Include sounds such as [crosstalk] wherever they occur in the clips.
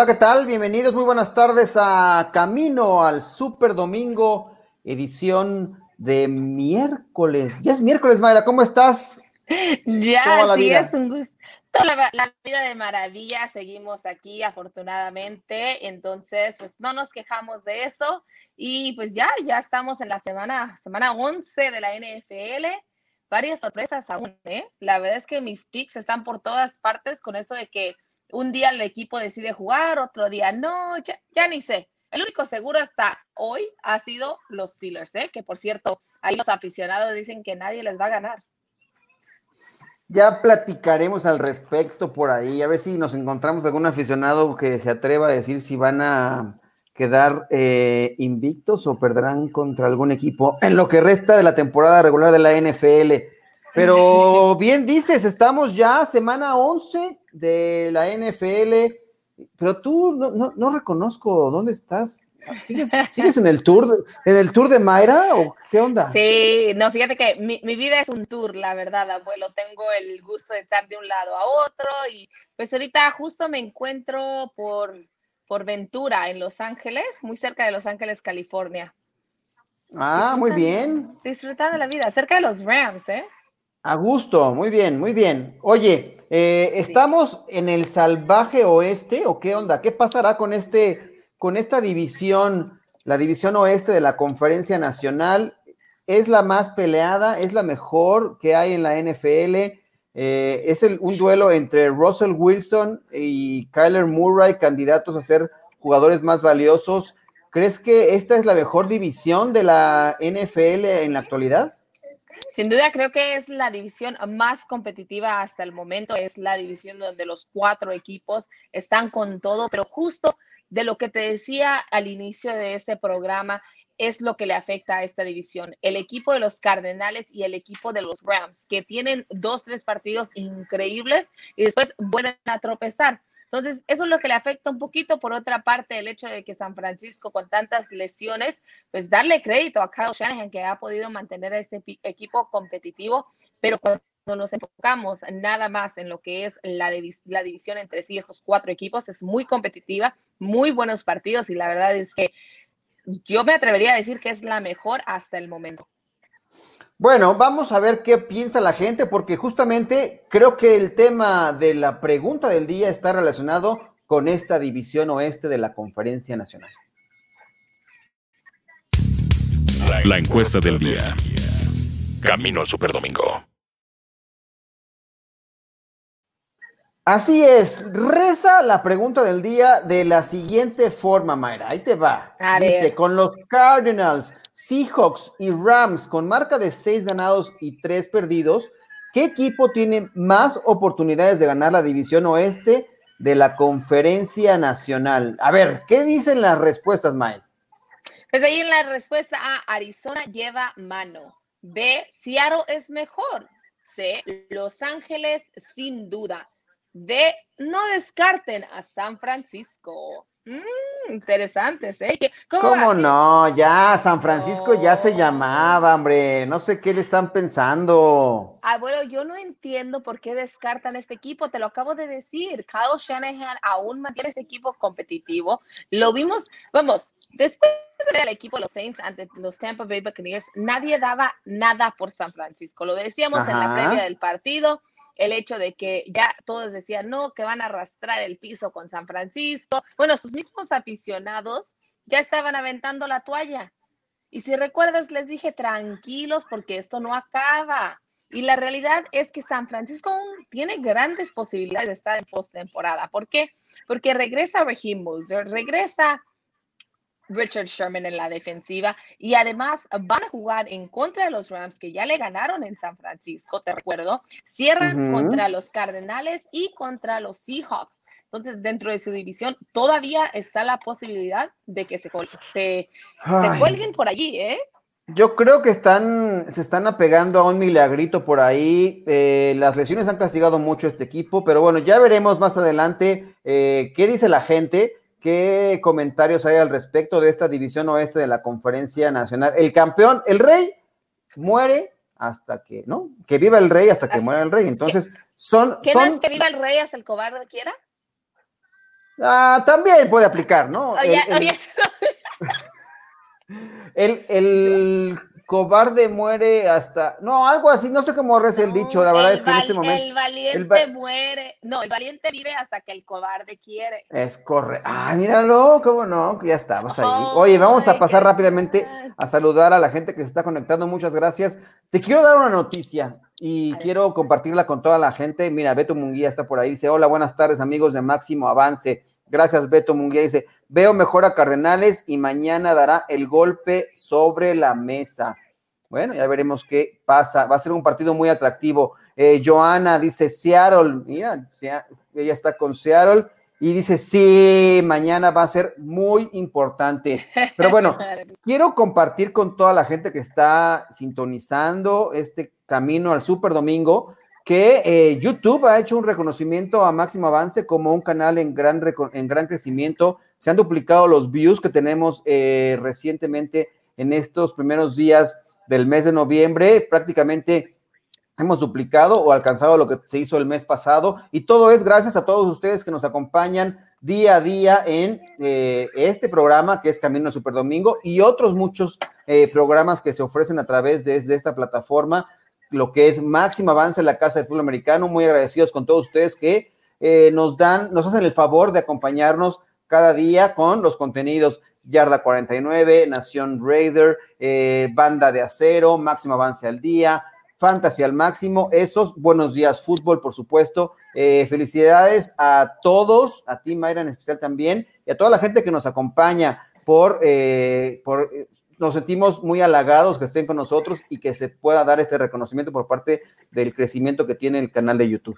Hola, ¿qué tal? Bienvenidos, muy buenas tardes a Camino al Super Domingo, edición de miércoles. Ya es miércoles, Mayra, ¿cómo estás? Ya, sí, es un gusto. La, la, vida de maravilla, seguimos aquí afortunadamente, entonces pues no nos quejamos de eso y pues ya, ya estamos en la semana, semana 11 de la NFL, varias sorpresas aún, ¿eh? La verdad es que mis picks están por todas partes con eso de que un día el equipo decide jugar, otro día no, ya, ni sé. El único seguro hasta hoy ha sido los Steelers, ¿eh? que por cierto, ahí los aficionados dicen que nadie les va a ganar. Ya platicaremos al respecto por ahí, a ver si nos encontramos algún aficionado que se atreva a decir si van a quedar eh, invictos o perderán contra algún equipo en lo que resta de la temporada regular de la NFL. Pero [laughs] bien dices, estamos ya semana 11 de la NFL, pero tú no, no, reconozco dónde estás. ¿Sigues, [laughs] ¿Sigues, en el tour, en el tour de Mayra o qué onda? Sí, no, fíjate que mi, mi, vida es un tour, la verdad, abuelo. Tengo el gusto de estar de un lado a otro y pues ahorita justo me encuentro por, por Ventura en Los Ángeles, muy cerca de Los Ángeles, California. Ah, muy bien. Disfrutando la vida, cerca de los Rams, ¿eh? A gusto, muy bien, muy bien. Oye, eh, ¿estamos en el salvaje oeste o qué onda? ¿Qué pasará con este, con esta división, la división oeste de la conferencia nacional? ¿Es la más peleada? ¿Es la mejor que hay en la NFL? Eh, es un duelo entre Russell Wilson y Kyler Murray, candidatos a ser jugadores más valiosos. ¿Crees que esta es la mejor división de la NFL en la actualidad? Sin duda creo que es la división más competitiva hasta el momento, es la división donde los cuatro equipos están con todo, pero justo de lo que te decía al inicio de este programa es lo que le afecta a esta división. El equipo de los Cardenales y el equipo de los Rams, que tienen dos, tres partidos increíbles y después vuelven a tropezar. Entonces, eso es lo que le afecta un poquito. Por otra parte, el hecho de que San Francisco con tantas lesiones, pues darle crédito a Kyle Shanahan que ha podido mantener a este equipo competitivo, pero cuando nos enfocamos nada más en lo que es la, la división entre sí, estos cuatro equipos, es muy competitiva, muy buenos partidos y la verdad es que yo me atrevería a decir que es la mejor hasta el momento. Bueno, vamos a ver qué piensa la gente, porque justamente creo que el tema de la pregunta del día está relacionado con esta división oeste de la Conferencia Nacional. La encuesta del día. Camino al Superdomingo. Así es, reza la pregunta del día de la siguiente forma, Mayra. Ahí te va. Dice, con los Cardinals Seahawks y Rams con marca de seis ganados y tres perdidos, ¿qué equipo tiene más oportunidades de ganar la división oeste de la conferencia nacional? A ver, ¿qué dicen las respuestas, Mae? Pues ahí en la respuesta A, Arizona lleva mano. B, Seattle es mejor. C, Los Ángeles sin duda. D, no descarten a San Francisco. Mm, interesantes, ¿eh? ¿Cómo, no? Ya, San Francisco ya se llamaba, hombre. No sé qué le están pensando. Ah, bueno, yo no entiendo por qué descartan este equipo. Te lo acabo de decir. Kyle Shanahan aún mantiene este equipo competitivo. Lo vimos, vamos, después del equipo de los Saints ante los Tampa Bay Buccaneers, nadie daba nada por San Francisco. Lo decíamos en la previa del partido el hecho de que ya todos decían, no, que van a arrastrar el piso con San Francisco. Bueno, sus mismos aficionados ya estaban aventando la toalla. Y si recuerdas, les dije, tranquilos porque esto no acaba. Y la realidad es que San Francisco tiene grandes posibilidades de estar en postemporada. ¿Por qué? Porque regresa Raheem regresa Richard Sherman en la defensiva y además van a jugar en contra de los Rams que ya le ganaron en San Francisco, te recuerdo, cierran contra los Cardenales y contra los Seahawks. Entonces, dentro de su división todavía está la posibilidad de que se, se, cuelguen por allí, ¿eh? Yo creo que están, se están apegando a un milagrito por ahí. Eh, las lesiones han castigado mucho a este equipo, pero bueno, ya veremos más adelante eh, qué dice la gente. ¿Qué comentarios hay al respecto de esta división oeste de la Conferencia Nacional? El campeón, el rey, muere hasta que, ¿no? Que viva el rey hasta que muera el rey. Entonces, son. ¿Qué son... que viva el rey hasta el cobarde quiera? Ah, también puede aplicar, ¿no? Oye, el, el- [laughs] el cobarde muere hasta. No, algo así, no sé cómo es el dicho, la verdad es que en este momento. El valiente va- muere. No, el valiente vive hasta que el cobarde quiere. Es correcto. Ah, míralo, cómo no, ya estamos ahí. Oh Oye, vamos a my pasar rápidamente a saludar a la gente que se está conectando. Muchas gracias. Te quiero dar una noticia y quiero compartirla con toda la gente. Mira, Beto Munguía está por ahí. Dice: Hola, buenas tardes, amigos de Máximo Avance. Gracias, Beto Munguía. Dice: Veo mejor a Cardenales y mañana dará el golpe sobre la mesa. Bueno, ya veremos qué pasa. Va a ser un partido muy atractivo. Eh, Joana dice Seattle. Mira, ella está con Seattle y dice sí, mañana va a ser muy importante. [laughs] Pero bueno, quiero compartir con toda la gente que está sintonizando este camino al Super Domingo que eh, YouTube ha hecho un reconocimiento a Máximo Avance como un canal en gran, en gran crecimiento. Se han duplicado los views que tenemos eh, recientemente en estos primeros días del mes de noviembre. Prácticamente hemos duplicado o alcanzado lo que se hizo el mes pasado y todo es gracias a todos ustedes que nos acompañan día a día en eh, este programa que es Camino al Super Domingo y otros muchos eh, programas que se ofrecen a través de, esta plataforma, lo que es Máximo Avance en la Casa del Fútbol Americano. Muy agradecidos con todos ustedes que eh, nos dan, nos hacen el favor de acompañarnos cada día con los contenidos Yarda 49, Nación Raider, Banda de Acero, Máximo Avance al Día, Fantasy al máximo, esos, buenos días fútbol, por supuesto. Eh, felicidades a todos, a ti Mayra en especial también, y a toda la gente que nos acompaña por, eh, por nos sentimos muy halagados que estén con nosotros y que se pueda dar este reconocimiento por parte del crecimiento que tiene el canal de YouTube.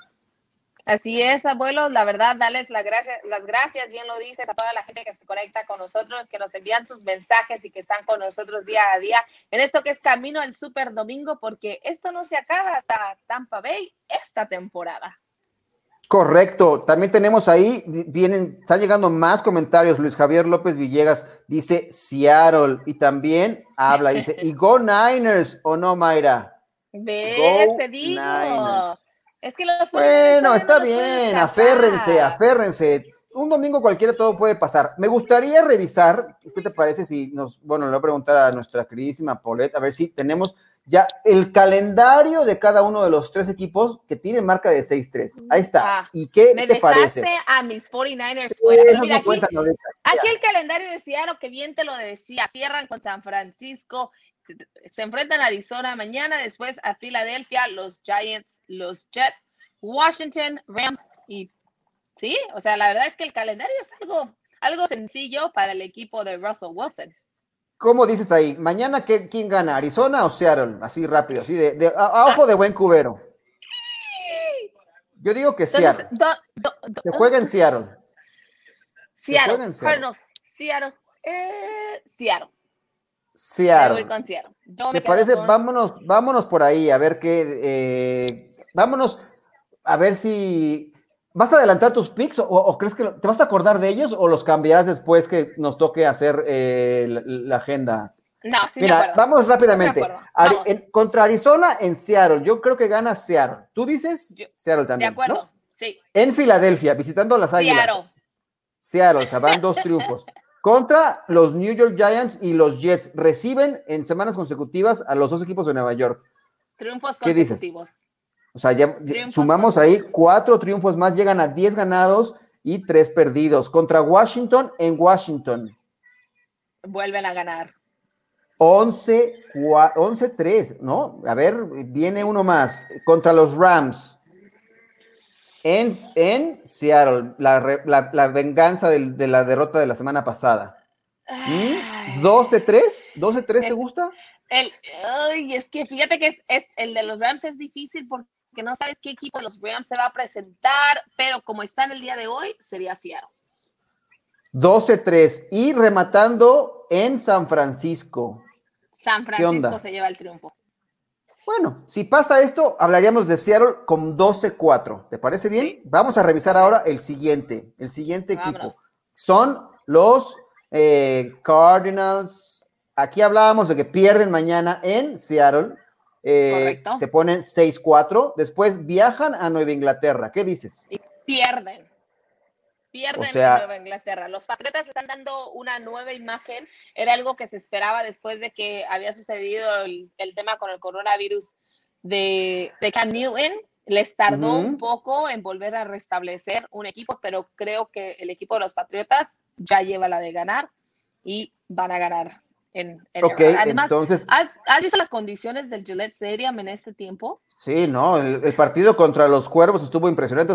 Así es, abuelo, la verdad, darles la gracia- las gracias, bien lo dices, a toda la gente que se conecta con nosotros, que nos envían sus mensajes y que están con nosotros día a día en esto que es Camino al Super Domingo, porque esto no se acaba hasta Tampa Bay esta temporada. Correcto, también tenemos ahí, vienen, están llegando más comentarios. Luis Javier López Villegas dice Seattle y también habla, dice, [laughs] y Go Niners o no, Mayra. ¿Ves? Go Te digo. Niners. Es que los Bueno, no está bien, aférrense, aférrense. Un domingo cualquiera todo puede pasar. Me gustaría revisar, ¿qué te parece si nos, bueno, le voy a preguntar a nuestra queridísima Paulette, a ver si tenemos ya el calendario de cada uno de los tres equipos que tienen marca de 6-3. Ahí está. Ah, ¿Y qué Me te parece? a mis 49ers Sí, fuera. Pero mira, aquí, aquí el calendario de Seattle, que bien te lo decía, cierran con San Francisco, se enfrentan a Arizona mañana, después a Filadelfia, los Giants, los Jets, Washington, Rams y sí, o sea, la verdad es que el calendario es algo, algo sencillo para el equipo de Russell Wilson. ¿Cómo dices ahí? ¿Mañana qué, quién gana? ¿Arizona o Seattle? Así rápido, así de, de- a, a ojo de buen cubero. Yo digo que Entonces, Seattle. do- do- do- Se juega en Seattle. Seattle, juega en Seattle. Cardinals, Seattle, eh, Seattle. Me Seattle. voy con Seattle. Yo me ¿Te quedo parece? con- Vámonos, vámonos por ahí, a ver qué. eh, vámonos a ver si. ¿Vas a adelantar tus picks o, o crees que lo- te vas a acordar de ellos o los cambiarás después que nos toque hacer eh, la, la agenda? No, sí me Mira, acuerdo. vamos rápidamente. Sí me acuerdo. Ari- Vamos. en- contra Arizona en Seattle, yo creo que gana Seattle. ¿Tú dices? Yo- Seattle De también. ¿no? acuerdo, sí. En Filadelfia, visitando las Águilas. Seattle. Seattle, o sea, van dos triunfos. [laughs] Contra los New York Giants y los Jets. Reciben en semanas consecutivas a los dos equipos de Nueva York. Triunfos ¿Qué dices? consecutivos. O sea, ya Triunfos sumamos ahí cuatro triunfos más, llegan a 10 ganados y tres perdidos. Contra Washington en Washington. Vuelven a ganar. 11 cua- 11-3, ¿no? A ver, viene uno más. Contra los Rams. En, en Seattle, la, re- la- la venganza de la derrota de la semana pasada. ¿Mm? ¿Dos de tres? ¿Dos de tres te gusta? El, ay, es que fíjate que es, es- el de los Rams es difícil porque no sabes qué equipo de los Rams se va a presentar, pero como está en el día de hoy, sería Seattle. 12-3. Y rematando en San Francisco. San? Francisco se lleva el triunfo. Bueno, si pasa esto, hablaríamos de Seattle con 12-4. ¿Te parece bien? Sí. Vamos a revisar ahora el siguiente, el siguiente equipo. Son los eh, Cardinals. Aquí hablábamos de que pierden mañana en Seattle. Eh, Correcto. Se ponen 6-4. Después viajan a Nueva Inglaterra. ¿Qué dices? Y pierden. Pierden en Nueva Inglaterra. Los Patriotas están dando una nueva imagen. Era algo que se esperaba después de que había sucedido el, tema con el coronavirus de, de Cam Newton. Les tardó un poco en volver a restablecer un equipo, pero creo que el equipo de los Patriotas ya lleva la de ganar y van a ganar en, Además, entonces, ¿has, visto las condiciones del Gillette Stadium en este tiempo? Sí, no, el, el, partido contra los Cuervos estuvo impresionante.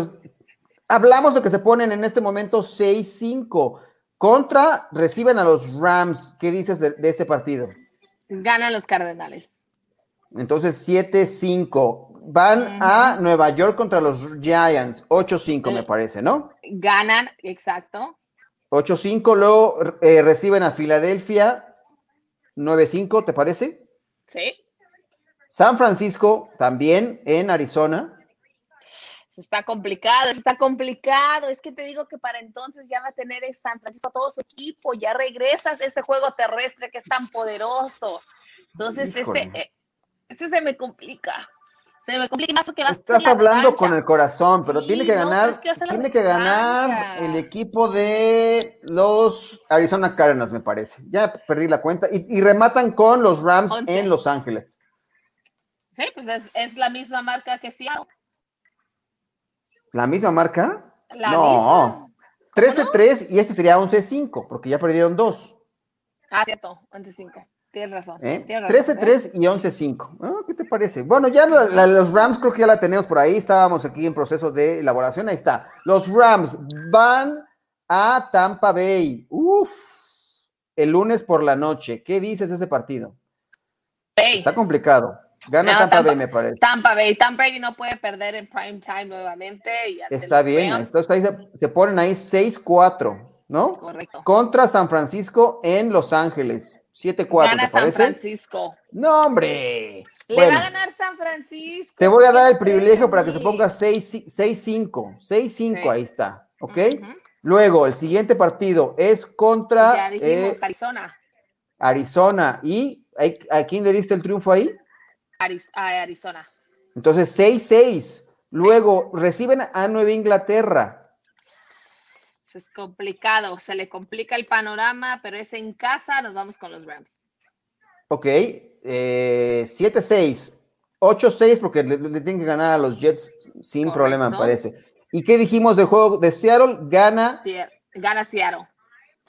Hablamos de que se ponen en este momento 6-5. Contra, reciben a los Rams. ¿Qué dices de, este partido? Ganan los Cardenales. Entonces, 7-5. Van a Nueva York contra los Giants. 8-5, me parece, ¿no? Ganan, exacto. 8-5. Luego eh, reciben a Filadelfia. 9-5, ¿te parece? Sí. San Francisco, también en Arizona está complicado, está complicado. Es que te digo que para entonces ya va a tener San Francisco todo su equipo, ya regresas a ese juego terrestre que es tan poderoso. Entonces, este, eh, este se me complica. Se me complica más porque vas Estás hablando con el corazón, pero tiene que ganar, tiene que ganar el equipo de los Arizona Cardinals, me parece. Ya perdí la cuenta. Y, rematan con los Rams en Los Ángeles. Sí, pues es, es la misma marca que Seattle. ¿La misma marca? no. 13-3 y este sería 11-5, porque ya perdieron dos. Ah, cierto, 11-5. Tienes razón. ¿Eh? 13-3 y 11-5. Ah, ¿Qué te parece? Bueno, ya los Rams creo que ya la tenemos por ahí. Estábamos aquí en proceso de elaboración. Ahí está. Los Rams van a Tampa Bay. Uf. El lunes por la noche. ¿Qué dices de ese partido? Está complicado. Gana Tampa, Bay, me parece. Tampa Bay. Tampa Bay no puede perder en prime time nuevamente. Está bien. Entonces ahí se, ponen ahí 6-4, ¿no? Correcto. Contra San Francisco en Los Ángeles. 7-4. Gana San Francisco. No, hombre. Le va a ganar San Francisco. Te voy a dar el privilegio para que se ponga 6-5. 6-5, ahí está. ¿Ok? Luego, el siguiente partido es contra. Ya dijimos, eh, Arizona. Arizona. ¿Y a quién le diste el triunfo ahí? A Arizona. Entonces, 6-6. Luego reciben a Nueva Inglaterra. Es complicado, se le complica el panorama, pero es en casa, nos vamos con los Rams. Ok, 7-6. 8-6 porque le, tienen que ganar a los Jets sin problema, me parece. ¿Y qué dijimos del juego de Seattle? Gana. Gana Seattle.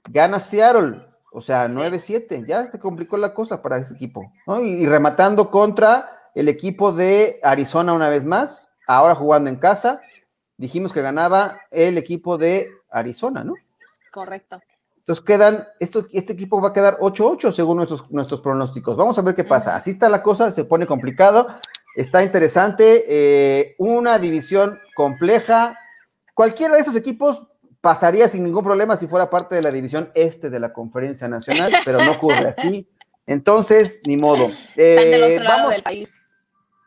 Gana Seattle. O sea, 9-7, ya se complicó la cosa para ese equipo. Y, rematando contra el equipo de Arizona una vez más, ahora jugando en casa, dijimos que ganaba el equipo de Arizona, ¿no? Correcto. Entonces quedan, esto, este equipo va a quedar 8-8 según nuestros, nuestros pronósticos. Vamos a ver qué pasa. Así está la cosa, se pone complicado, está interesante, eh, una división compleja. Cualquiera de esos equipos pasaría sin ningún problema si fuera parte de la división este de la conferencia nacional, pero no ocurre así. Entonces, ni modo. Eh, vamos, del país.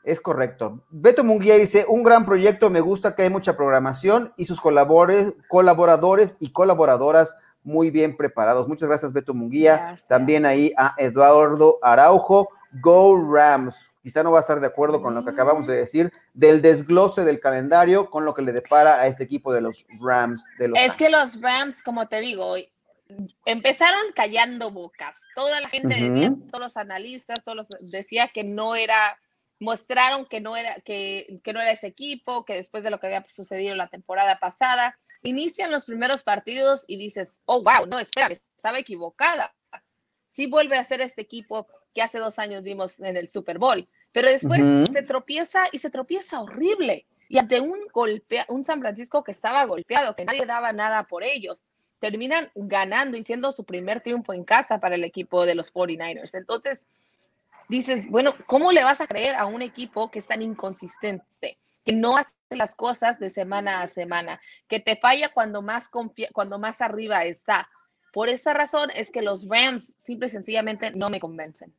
Es correcto. Beto Munguía dice, un gran proyecto, me gusta que hay mucha programación y sus colaboradores y colaboradoras muy bien preparados. Muchas gracias, Beto Munguía. También ahí a Eduardo Araujo. Go Rams quizá no va a estar de acuerdo con lo que acabamos de decir, del desglose del calendario con lo que le depara a este equipo de los Rams. De los es que los Rams, como te digo, empezaron callando bocas. Toda la gente decía, todos los analistas, todos decía que no era, mostraron que no era, que, que no era ese equipo, que después de lo que había sucedido la temporada pasada, inician los primeros partidos y dices, oh, wow, no, espera, estaba equivocada. Sí vuelve a ser este equipo que hace dos años vimos en el Super Bowl, pero después se tropieza y se tropieza horrible. Y ante un, golpe, un San Francisco que estaba golpeado, que nadie daba nada por ellos, terminan ganando y siendo su primer triunfo en casa para el equipo de los 49ers. Entonces, dices, bueno, ¿cómo le vas a creer a un equipo que es tan inconsistente? que no hace las cosas de semana a semana, que te falla cuando más, cuando más arriba está. Por esa razón es que los Rams simple y sencillamente no me convencen.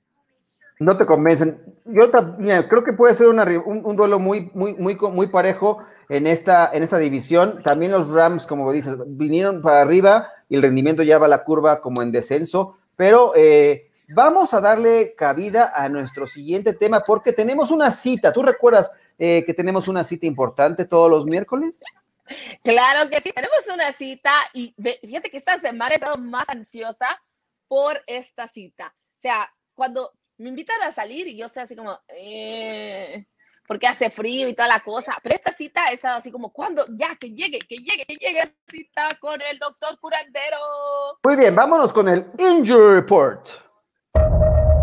No te convencen. Yo creo que puede ser un, duelo muy, muy, muy, muy parejo en esta, en esta división. También los Rams, como dices, vinieron para arriba y el rendimiento ya va a la curva como en descenso. Pero eh, vamos a darle cabida a nuestro siguiente tema porque tenemos una cita. ¿Tú recuerdas eh, que tenemos una cita importante todos los miércoles? Claro que sí, tenemos una cita y fíjate que esta semana he estado más ansiosa por esta cita. O sea, cuando me invitan a salir y yo estoy así como, eh, porque hace frío y toda la cosa, pero esta cita he estado así como, ¿cuándo? Ya, que llegue, que llegue, que llegue cita con el doctor curandero. Muy bien, vámonos con el Injury Report.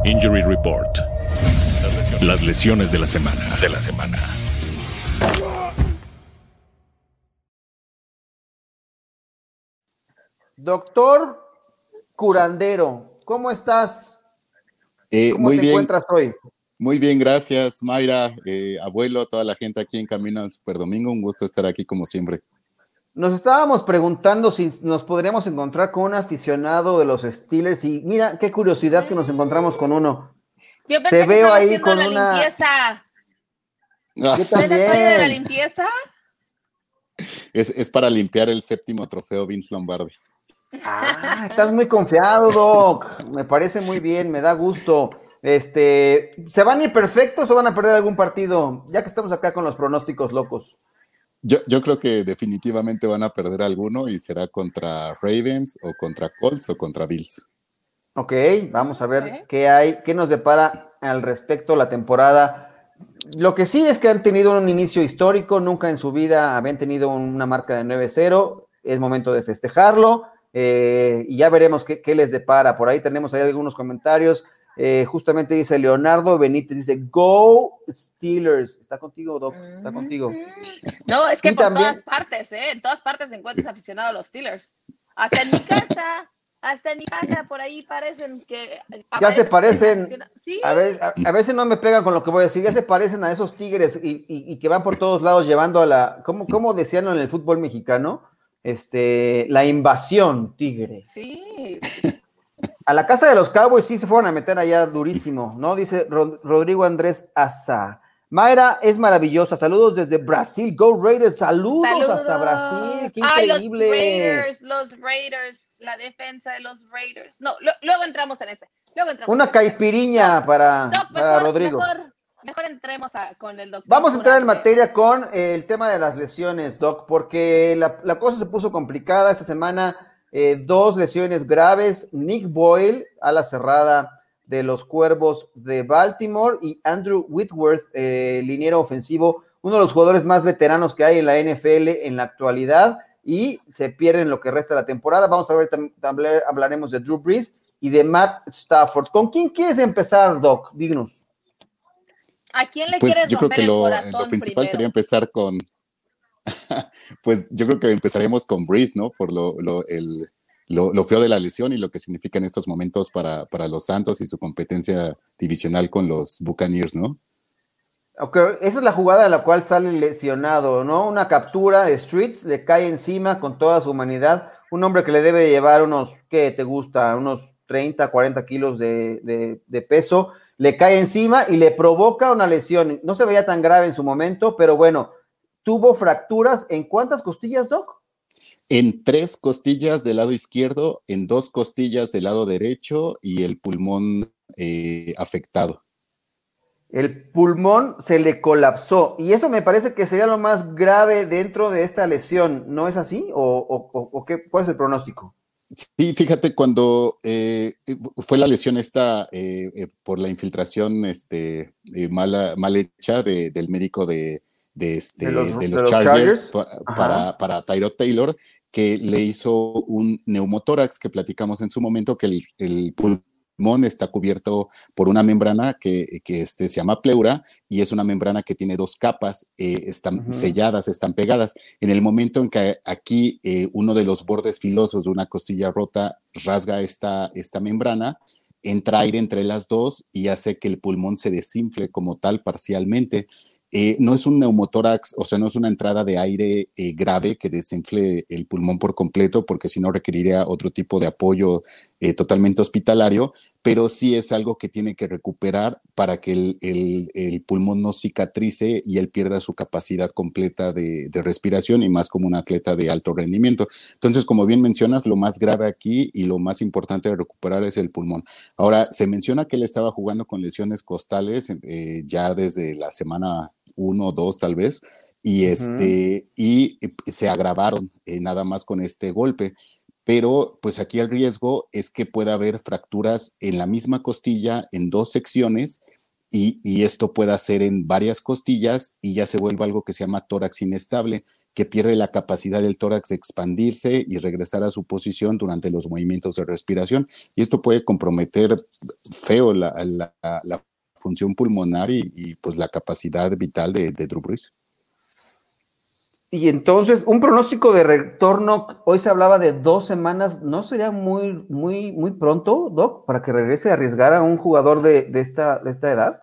Injury Report. Las lesiones de la semana. De la semana. Doctor Curandero, ¿cómo estás? Eh, ¿Cómo muy te bien. encuentras hoy? Muy bien, gracias, Mayra, eh, abuelo, toda la gente aquí en Camino al Super Domingo. Un gusto estar aquí como siempre. Nos estábamos preguntando si nos podríamos encontrar con un aficionado de los Steelers y mira qué curiosidad que nos encontramos con uno. Yo Te veo ahí con la una limpieza. de la limpieza? Es, es para limpiar el séptimo trofeo Vince Lombardi. Ah, estás muy confiado, Doc. Me parece muy bien, me da gusto. Este, ¿se van a ir perfectos o van a perder algún partido? Ya que estamos acá con los pronósticos locos. Yo, yo creo que definitivamente van a perder alguno y será contra Ravens o contra Colts o contra Bills. Ok, vamos a ver qué hay, qué nos depara al respecto la temporada. Lo que sí es que han tenido un inicio histórico, nunca en su vida habían tenido una marca de 9-0, es momento de festejarlo. Eh, y ya veremos qué, les depara. Por ahí tenemos ahí algunos comentarios. Eh, justamente dice Leonardo Benítez, dice, Go Steelers. Está contigo, Doc, está contigo. No, es que por todas partes, ¿eh? En todas partes encuentras aficionado a los Steelers. Hasta en mi casa, hasta en mi casa, por ahí parecen que... Ya se parecen, a, ver, a, veces no me pegan con lo que voy a decir, ya se parecen a esos tigres y, que van por todos lados llevando a la, ¿cómo, cómo decían en el fútbol mexicano? Este, la invasión tigre. Sí. A la casa de los Cowboys sí se fueron a meter allá durísimo, ¿no? Dice Rodrigo Andrés Asa. Mayra es maravillosa. Saludos desde Brasil. Go Raiders. Saludos, hasta Brasil. Qué increíble. los Raiders, los Raiders, la defensa de los Raiders. No, luego entramos en ese. Luego entramos Una caipiriña para, para Rodrigo. Mejor entremos con el doctor. Vamos a entrar en materia con el tema de las lesiones, Doc, porque la, cosa se puso complicada esta semana. Eh, dos lesiones graves. Nick Boyle, a la cerrada de los Cuervos de Baltimore, y Andrew Whitworth, eh, liniero ofensivo, uno de los jugadores más veteranos que hay en la NFL en la actualidad, y se pierden lo que resta de la temporada. Vamos a ver, también hablaremos de Drew Brees y de Matt Stafford. ¿Con quién quieres empezar, Doc? Díganos. ¿A quién le pues quieres yo creo que lo, lo principal sería empezar con, [laughs] pues yo creo que empezaremos con Breeze, ¿no? Por lo, lo, el, lo, feo de la lesión y lo que significa en estos momentos para, para los Santos y su competencia divisional con los Buccaneers, ¿no? Ok, esa es la jugada de la cual sale lesionado, ¿no? Una captura de Streets, le cae encima con toda su humanidad. Un hombre que le debe llevar unos, ¿qué te gusta? Unos 30, 40 kilos de, de, de peso le cae encima y le provoca una lesión. No se veía tan grave en su momento, pero bueno, tuvo fracturas en cuántas costillas, Doc? En tres costillas del lado izquierdo, en dos costillas del lado derecho y el pulmón eh, afectado. El pulmón se le colapsó y eso me parece que sería lo más grave dentro de esta lesión, ¿no es así? ¿O, qué, cuál es el pronóstico? Sí, fíjate, cuando eh, fue la lesión esta eh, eh, por la infiltración este, mala, mal hecha del médico de, este, los, Chargers, para, para Tyro Taylor, que le hizo un neumotórax que platicamos en su momento, que el, el pulmón está cubierto por una membrana que, este, se llama pleura y es una membrana que tiene dos capas, eh, están selladas, están pegadas. En el momento en que aquí eh, uno de los bordes filosos de una costilla rota rasga esta, esta membrana, entra aire entre las dos y hace que el pulmón se desinfle como tal parcialmente. Eh, no es un neumotórax, o sea, no es una entrada de aire eh, grave que desinfle el pulmón por completo, porque si no requeriría otro tipo de apoyo eh, totalmente hospitalario, pero sí es algo que tiene que recuperar para que el, pulmón no cicatrice y él pierda su capacidad completa de, de, respiración y más como un atleta de alto rendimiento. Entonces, como bien mencionas, lo más grave aquí y lo más importante de recuperar es el pulmón. Ahora, se menciona que él estaba jugando con lesiones costales ya desde la semana uno o dos tal vez, y, este, y se agravaron eh, nada más con este golpe. Pero pues aquí el riesgo es que pueda haber fracturas en la misma costilla en dos secciones y, y, esto pueda ser en varias costillas y ya se vuelve algo que se llama tórax inestable, que pierde la capacidad del tórax de expandirse y regresar a su posición durante los movimientos de respiración. Y esto puede comprometer feo la, la, función pulmonar y, pues la capacidad vital de, de Drew Brees. Y entonces, un pronóstico de retorno, hoy se hablaba de dos semanas, ¿no sería muy, muy, muy pronto, Doc, para que regrese a arriesgar a un jugador de, esta, de esta edad?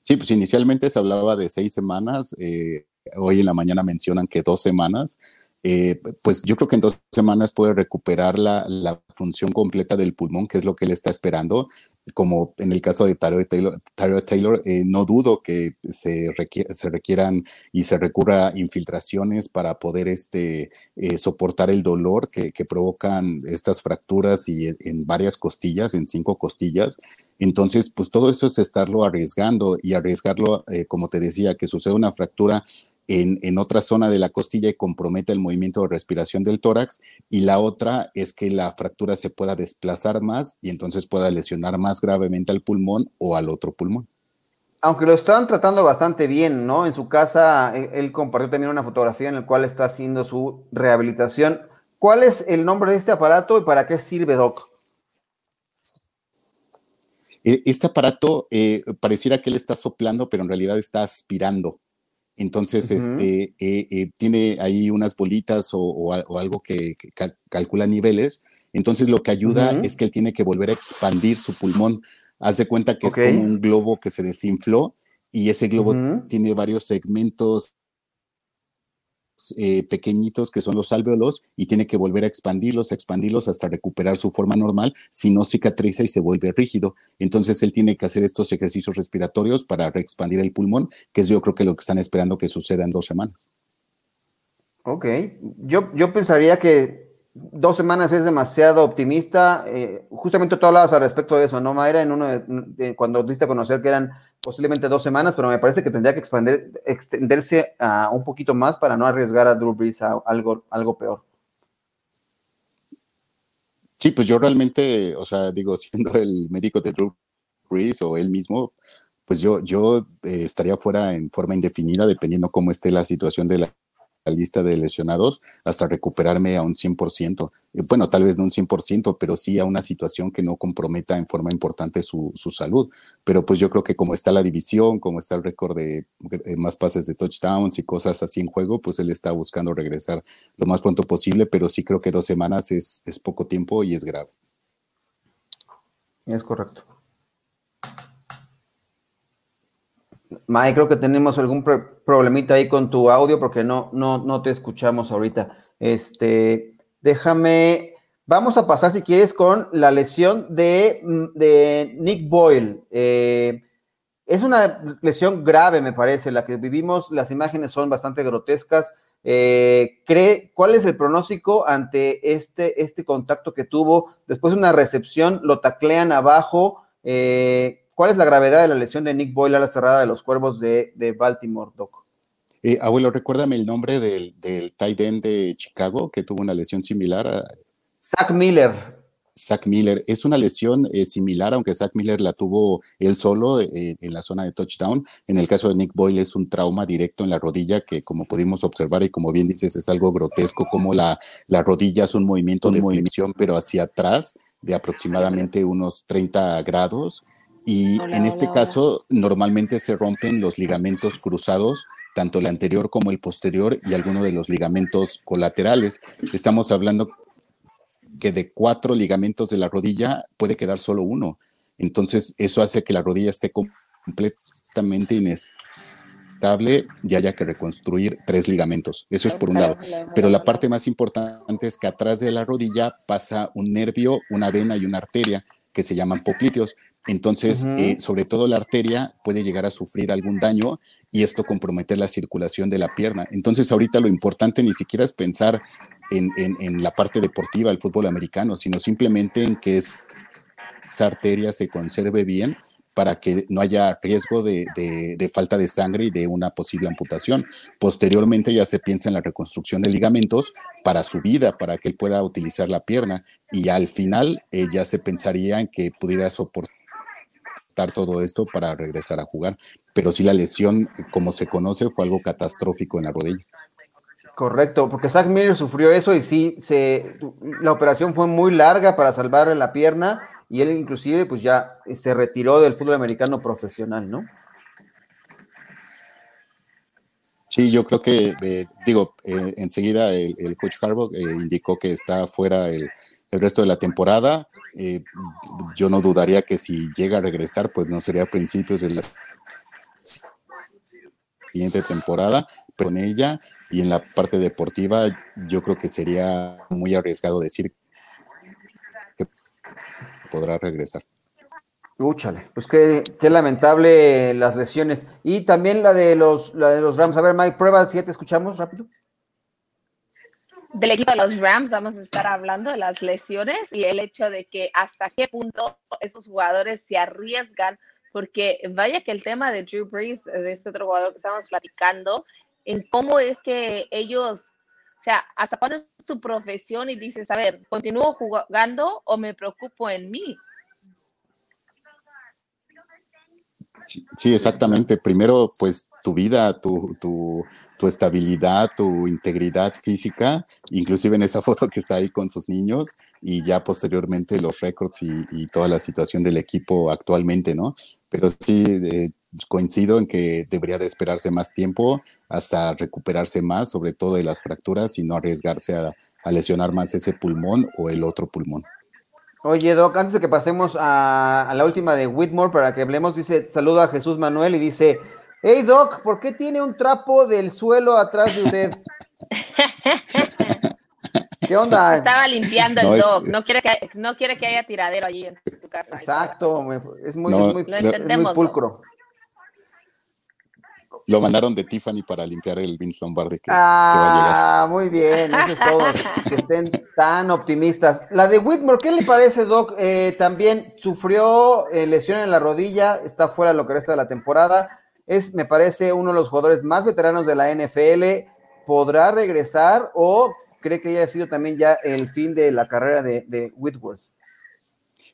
Sí, pues inicialmente se hablaba de seis semanas, eh, hoy en la mañana mencionan que dos semanas. Eh, pues yo creo que en dos semanas puede recuperar la, función completa del pulmón, que es lo que él está esperando. Como en el caso de Taylor, Taylor eh, no dudo que se, se, requieran y se recurra infiltraciones para poder este, eh, soportar el dolor que, que, provocan estas fracturas y en varias costillas, en cinco costillas. Entonces, pues todo eso es estarlo arriesgando y arriesgarlo, como te decía, que suceda una fractura en, otra zona de la costilla y compromete el movimiento de respiración del tórax, y la otra es que la fractura se pueda desplazar más y entonces pueda lesionar más gravemente al pulmón o al otro pulmón. Aunque lo están tratando bastante bien, ¿no? En su casa, e, él compartió también una fotografía en la cual está haciendo su rehabilitación. ¿Cuál es el nombre de este aparato y para qué sirve, Doc? E, este aparato eh, pareciera que él está soplando, pero en realidad está aspirando. Entonces, este, eh, eh, tiene ahí unas bolitas o, algo que, calcula niveles. Entonces, lo que ayuda es que él tiene que volver a expandir su pulmón. Haz de cuenta que es como un globo que se desinfló y ese globo tiene varios segmentos eh, pequeñitos que son los alveolos y tiene que volver a expandirlos, expandirlos hasta recuperar su forma normal, si no cicatriza y se vuelve rígido. Entonces él tiene que hacer estos ejercicios respiratorios para reexpandir el pulmón, que es yo creo que lo que están esperando que suceda en dos semanas. Ok, yo, yo pensaría que dos semanas es demasiado optimista. Eh, justamente tú hablabas al respecto de eso, ¿no, Mayra? En uno de, cuando diste a conocer que eran posiblemente dos semanas, pero me parece que tendría que expandir, extenderse a un poquito más para no arriesgar a Drew Brees a algo, algo peor. Sí, pues yo realmente, o sea, digo, [laughs] siendo el médico de Drew Brees o él mismo, pues yo, yo eh, estaría fuera en forma indefinida, dependiendo cómo esté la situación de la lista de lesionados hasta recuperarme a un 100%. Eh, bueno, tal vez no un 100%, pero sí a una situación que no comprometa en forma importante su, salud. Pero pues yo creo que como está la división, como está el récord de eh, más pases de touchdowns y cosas así en juego, pues él está buscando regresar lo más pronto posible, pero sí creo que dos semanas es, es poco tiempo y es grave. Es correcto. Mae, creo que tenemos algún problemita ahí con tu audio porque no, no, no te escuchamos ahorita. Este, déjame, vamos a pasar si quieres con la lesión de, mm, Nick Boyle. Eh, es una lesión grave, me parece, la que vivimos. Las imágenes son bastante grotescas. Eh, ¿cree, ¿Cuál es el pronóstico ante este, este contacto que tuvo? Después de una recepción, lo taclean abajo. Eh, ¿Cuál es la gravedad de la lesión de Nick Boyle a la cerrada de los cuervos de, Baltimore, Doc? Eh, abuelo, recuérdame el nombre del, del tight end de Chicago que tuvo una lesión similar a. Zach Miller. Zach Miller. Es una lesión eh, similar, aunque Zach Miller la tuvo él solo eh, en la zona de touchdown. En el caso de Nick Boyle es un trauma directo en la rodilla que, como pudimos observar y como bien dices, es algo grotesco, como la, la rodilla es un movimiento de movimiento, pero hacia atrás de aproximadamente unos 30 grados y en este caso, normalmente se rompen los ligamentos cruzados, tanto el anterior como el posterior, y algunos de los ligamentos colaterales. Estamos hablando que de cuatro ligamentos de la rodilla puede quedar solo uno. Entonces, eso hace que la rodilla esté completamente inestable y haya que reconstruir tres ligamentos. Eso es por un lado. Pero la parte más importante es que atrás de la rodilla pasa un nervio, una vena y una arteria que se llaman popliteos. Entonces, eh, sobre todo la arteria puede llegar a sufrir algún daño y esto comprometer la circulación de la pierna. Entonces, ahorita lo importante ni siquiera es pensar en, la parte deportiva del fútbol americano, sino simplemente en que esa arteria se conserve bien para que no haya riesgo de, falta de sangre y de una posible amputación. Posteriormente ya se piensa en la reconstrucción de ligamentos para su vida, para que él pueda utilizar la pierna y al final eh, ya se pensaría en que pudiera soportar todo esto para regresar a jugar. Pero sí la lesión, como se conoce, fue algo catastrófico en la rodilla. Correcto, porque Zach Miller sufrió eso y sí, se, la operación fue muy larga para salvarle la pierna y él inclusive pues ya se retiró del fútbol americano profesional, ¿no? Sí, yo creo que, eh, digo, eh, enseguida el, coach Harbaugh eh, indicó que está fuera el, el, resto de la temporada. yo no dudaría que si llega a regresar, pues no sería a principios de la siguiente temporada, pero con ella y en la parte deportiva, yo creo que sería muy arriesgado decir que podrá regresar. Úchale, pues qué, qué, lamentable las lesiones. Y también la de los, la de los Rams. A ver, Mike, prueba si ya te escuchamos rápido. Del equipo de los Rams vamos a estar hablando de las lesiones y el hecho de que hasta qué punto estos jugadores se arriesgan porque vaya que el tema de Drew Brees, de este otro jugador que estamos platicando, en cómo es que ellos, o sea, hasta cuándo es tu profesión y dices, a ver, ¿continúo jugando o me preocupo en mí? Sí, exactamente. Primero, pues tu vida, tu, tu, estabilidad, tu integridad física, inclusive en esa [laughs] foto que está ahí con sus niños, y ya posteriormente los récords y, y toda la situación del equipo actualmente, ¿no? Pero sí, coincido en que debería de esperarse más tiempo hasta recuperarse más, sobre todo de las fracturas, y no arriesgarse a, a lesionar más ese pulmón o el otro pulmón. Oye, Doc, antes de que pasemos a, la última de Whitmore para que hablemos, dice, saluda a Jesús Manuel y dice, hey Doc, ¿por qué tiene un trapo del suelo atrás de usted? [laughs] ¿Qué onda? Estaba limpiando el Doc, no, quiere que, no quiere que haya tiradero allí en tu casa. Exacto, es muy, muy, muy pulcro. Lo mandaron de Tiffany para limpiar el Vince Lombardi. Que, ah, muy bien, eso es todo. [laughs] que estén tan optimistas. La de Whitmore, ¿qué le parece, Doc? Eh, también sufrió eh, lesión en la rodilla, está fuera lo que resta de la temporada. Es, me parece, uno de los jugadores más veteranos de la NFL. ¿Podrá regresar o cree que haya sido también ya el fin de la carrera de, de Whitworth?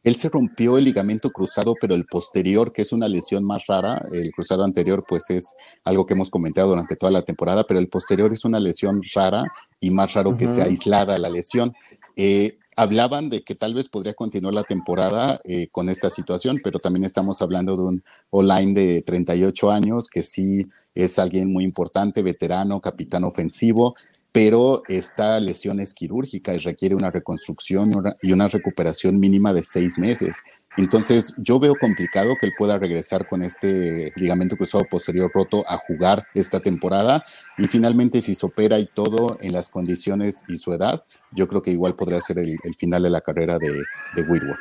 Él se rompió el ligamento cruzado, pero el posterior, que es una lesión más rara, el cruzado anterior, pues es algo que hemos comentado durante toda la temporada, pero el posterior es una lesión rara y más raro que sea aislada la lesión. Eh, hablaban de que tal vez podría continuar la temporada eh, con esta situación, pero también estamos hablando de un online de 38 años que sí es alguien muy importante, veterano, capitán ofensivo, pero esta lesión es quirúrgica y requiere una reconstrucción y una recuperación mínima de seis meses. Entonces, yo veo complicado que él pueda regresar con este ligamento cruzado posterior roto a jugar esta temporada. Y finalmente, si se opera y todo en las condiciones y su edad, yo creo que igual podría ser el, final de la carrera de, de.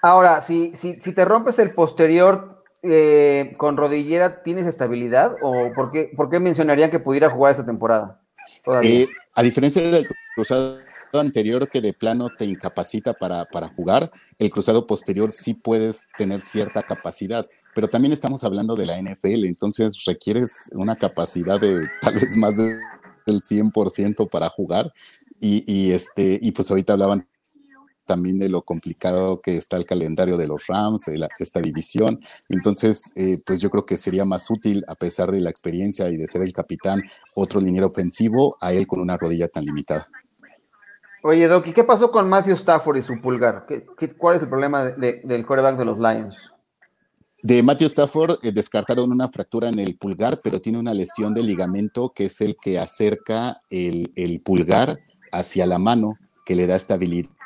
Ahora, si, si, si te rompes el posterior eh, con rodillera, ¿tienes estabilidad? ¿O por qué, por qué mencionarían que pudiera jugar esta temporada? Eh, a diferencia del cruzado anterior que de plano te incapacita para, para, jugar, el cruzado posterior sí puedes tener cierta capacidad, pero también estamos hablando de la NFL, entonces requieres una capacidad de tal vez más del 100% para jugar y, y, este, y pues ahorita hablaban también de lo complicado que está el calendario de los Rams, de esta división. Entonces, eh, pues yo creo que sería más útil, a pesar de la experiencia y de ser el capitán, otro liniero ofensivo, a él con una rodilla tan limitada. Oye, Doc, ¿y qué pasó con Matthew Stafford y su pulgar? cuál es el problema del quarterback de los Lions? De Matthew Stafford eh, descartaron una fractura en el pulgar, pero tiene una lesión de ligamento que es el que acerca el, el pulgar hacia la mano, que le da estabilidad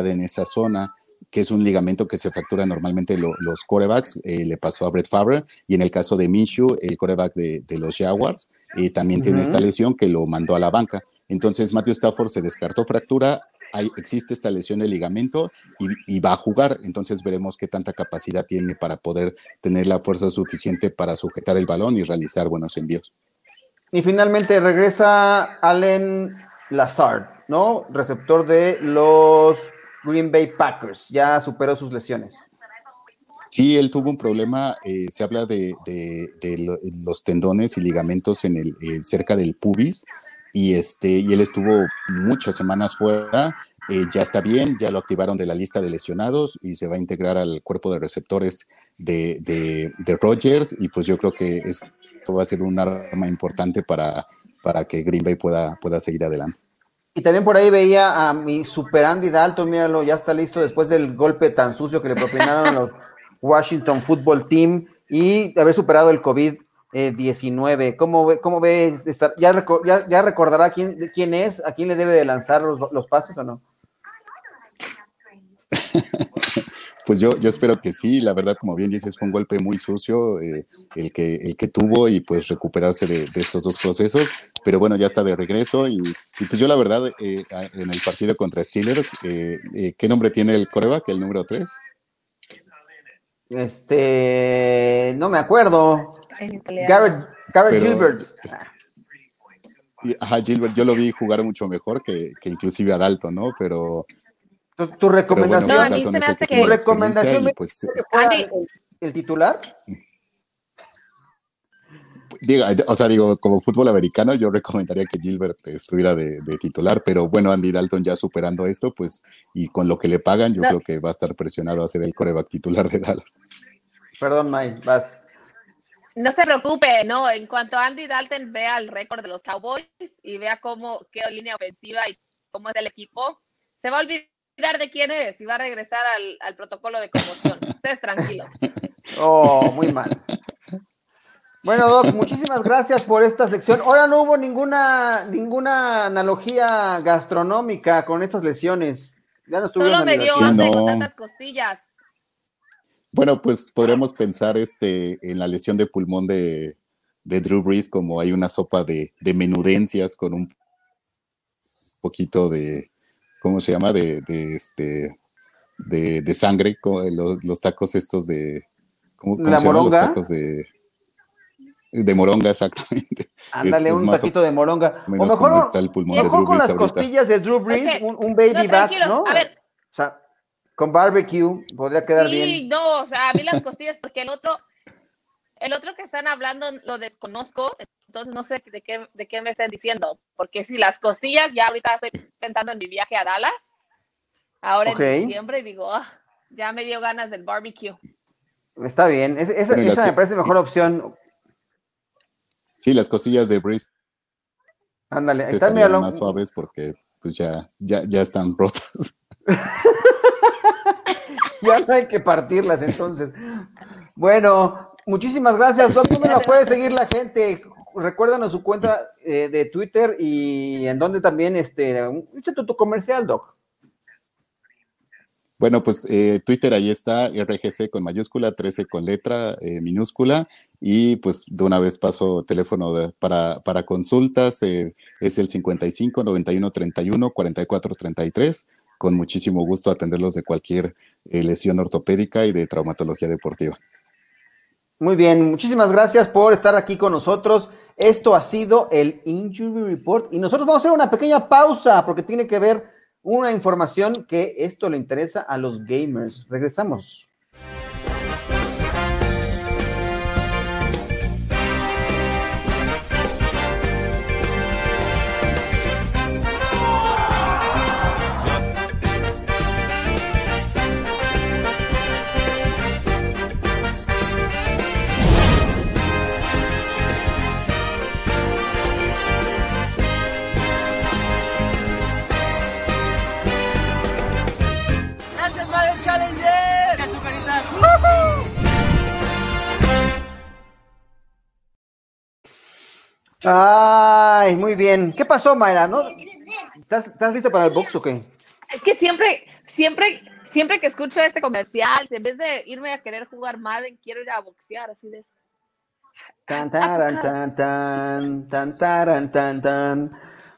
en esa zona, que es un ligamento que se fractura normalmente los corebacks, eh, le pasó a Brett Favre, y en el caso de Minshew, el coreback de, los Jaguars, eh, también tiene esta lesión que lo mandó a la banca. Entonces Matthew Stafford se descartó fractura, hay, existe esta lesión del ligamento y, va a jugar, entonces veremos qué tanta capacidad tiene para poder tener la fuerza suficiente para sujetar el balón y realizar buenos envíos. Y finalmente regresa Allen Lazard, ¿no? Receptor de los Green Bay Packers. Ya superó sus lesiones. Sí, él tuvo un problema, eh, se habla de, los tendones y ligamentos en el, eh, cerca del pubis y, este, y él estuvo muchas semanas fuera, eh, ya está bien, ya lo activaron de la lista de lesionados y se va a integrar al cuerpo de receptores de, de, Rogers y pues yo creo que esto va a ser un arma importante para, para que Green Bay pueda, pueda seguir adelante. Y también por ahí veía a mi super Andy Dalton, míralo, ya está listo después del golpe tan sucio que le propinaron los Washington Football Team y haber superado el COVID-19. ¿Cómo, ve, ¿Cómo ve estar? ¿Ya, ya, recordará quién, quién es, a quién le debe de lanzar los, los pases o no? Pues yo, yo espero que sí, la verdad, como bien dices, fue un golpe muy sucio eh, el, que, el que tuvo y pues recuperarse de, estos dos procesos, pero bueno, ya está de regreso y, pues yo la verdad, eh, en el partido contra Steelers, eh, ¿qué nombre tiene el coreback, el número 3? Este, no me acuerdo. Garrett, Gilbert. Ajá, Gilbert, yo lo vi jugar mucho mejor que, inclusive a Dalton, ¿no? Pero. Tu, recomendación. tu recomendación pues, el, titular. Digo, o sea, digo, como fútbol americano, yo recomendaría que Gilbert estuviera de, titular, pero bueno, Andy Dalton ya superando esto, pues, y con lo que le pagan, yo creo que va a estar presionado a ser el coreback titular de Dallas. Perdón, Mike, vas. No se preocupe, no, en cuanto Andy Dalton vea el récord de los Cowboys y vea cómo, qué línea ofensiva y cómo es el equipo, se va a olvidar de quién es y va a regresar al, al protocolo de conmoción. Ustedes tranquilos. Oh, muy mal. Bueno, Doc, muchísimas gracias por esta sección. Ahora no hubo ninguna, ninguna analogía gastronómica con estas lesiones. Ya no Solo me dio hambre con tantas costillas. Bueno, pues podremos pensar este, en la lesión de pulmón de, de Drew Brees como hay una sopa de, de menudencias con un poquito de, ¿cómo se llama? De, de este, de, de sangre, los, los, tacos estos de, ¿cómo, cómo se llaman los tacos de de moronga, exactamente. [laughs] Ándale, un taquito de moronga. O mejor, el pulmón mejor con las costillas de Drew Brees, un, baby back, ¿no? A ver. O sea, con barbecue podría quedar bien. Sí, no, o sea, a mí las costillas, porque el otro, el otro que están hablando lo desconozco, entonces no sé de qué, de qué me están diciendo. Porque si las costillas, ya ahorita estoy pensando en mi viaje a Dallas, ahora en diciembre, y digo, ah, ya me dio ganas del barbecue. Está bien, esa, esa me parece mejor opción. Sí, las cosillas de Breeze. Ándale, ahí están más suaves porque pues ya, ya, ya están rotas. [laughs] ya no hay que partirlas entonces. Bueno, muchísimas gracias, Doc. ¿Cómo la puede seguir la gente? Recuérdanos su cuenta eh, de Twitter y en donde también, este, échate tu comercial, Doc. Bueno, pues eh, Twitter ahí está, RGC con mayúscula, 13 con letra eh, minúscula, y pues de una vez paso teléfono para, para, consultas, eh, es el 55 91 31 44 33. Con muchísimo gusto atenderlos de cualquier lesión ortopédica y de traumatología deportiva. Muy bien, muchísimas gracias por estar aquí con nosotros. Esto ha sido el Injury Report y nosotros vamos a hacer una pequeña pausa porque tiene que ver una información que esto le interesa a los gamers. Regresamos. Ay, muy bien. ¿Qué pasó, Mayra? ¿No? ¿Estás, lista para el box o qué? Es que siempre, siempre, siempre que escucho este comercial, en vez de irme a querer jugar Madden, quiero ir a boxear, así de. Tan, tan, tan, tan, tan, tan, tan, tan.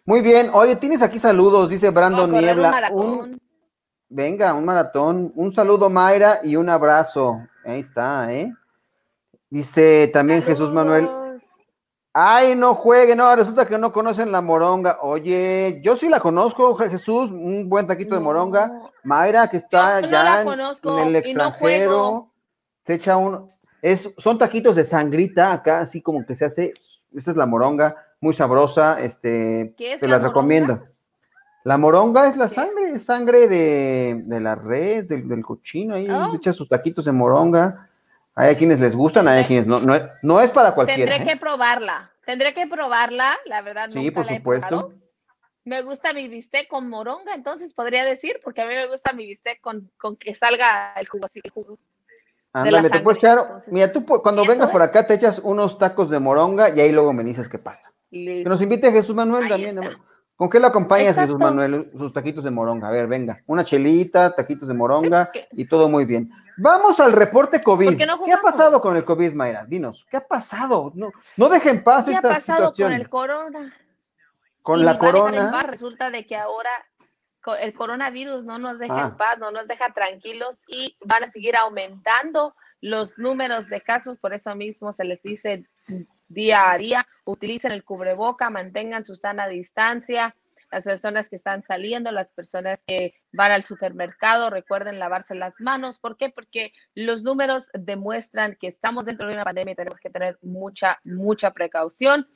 Muy bien. Oye, tienes aquí saludos, dice Brandon Niebla. Un, venga, un maratón. Un saludo, Mayra, y un abrazo. Ahí está, ¿eh? Dice también Jesús Manuel. Ay, no juegue, no, resulta que no conocen la moronga. Oye, yo sí la conozco, Jesús, un buen taquito de moronga. Mayra, que está ya en, el extranjero. Se echa un, es, son taquitos de sangrita acá, así como que se hace, esta es la moronga, muy sabrosa, este, se las recomiendo. La moronga es la sangre, sangre de, de la res, del, cochino, ahí oh. echa sus taquitos de moronga. Hay a quienes les gustan, hay a quienes no, no, es para cualquiera. Tendré ¿eh? que probarla, tendré que probarla, la verdad. Sí, por supuesto. Me gusta mi bistec con moronga, entonces podría decir, porque a mí me gusta mi bistec con, con que salga el jugo así, el jugo. Ándale, te puedes echar, mira, tú cuando vengas por acá te echas unos tacos de moronga y ahí luego me dices qué pasa. Que nos invite Jesús Manuel también. ¿Con qué lo acompañas, Jesús Manuel? Sus taquitos de moronga. A ver, venga, una chelita, taquitos de moronga y todo muy bien. Vamos al reporte COVID. ¿Qué ha pasado con el COVID, Mayra? Dinos, ¿qué ha pasado? No, no deje en paz esta situación. ¿Qué ha pasado con el corona? Con la corona. Resulta de que ahora el coronavirus no nos deja en ah. paz, no nos deja tranquilos y van a seguir aumentando los números de casos, por eso mismo se les dice día a día, utilicen el cubreboca, mantengan su sana distancia, las personas que están saliendo, las personas que van al supermercado, recuerden lavarse las manos. ¿Por qué? Porque los números demuestran que estamos dentro de una pandemia y tenemos que tener mucha, mucha precaución.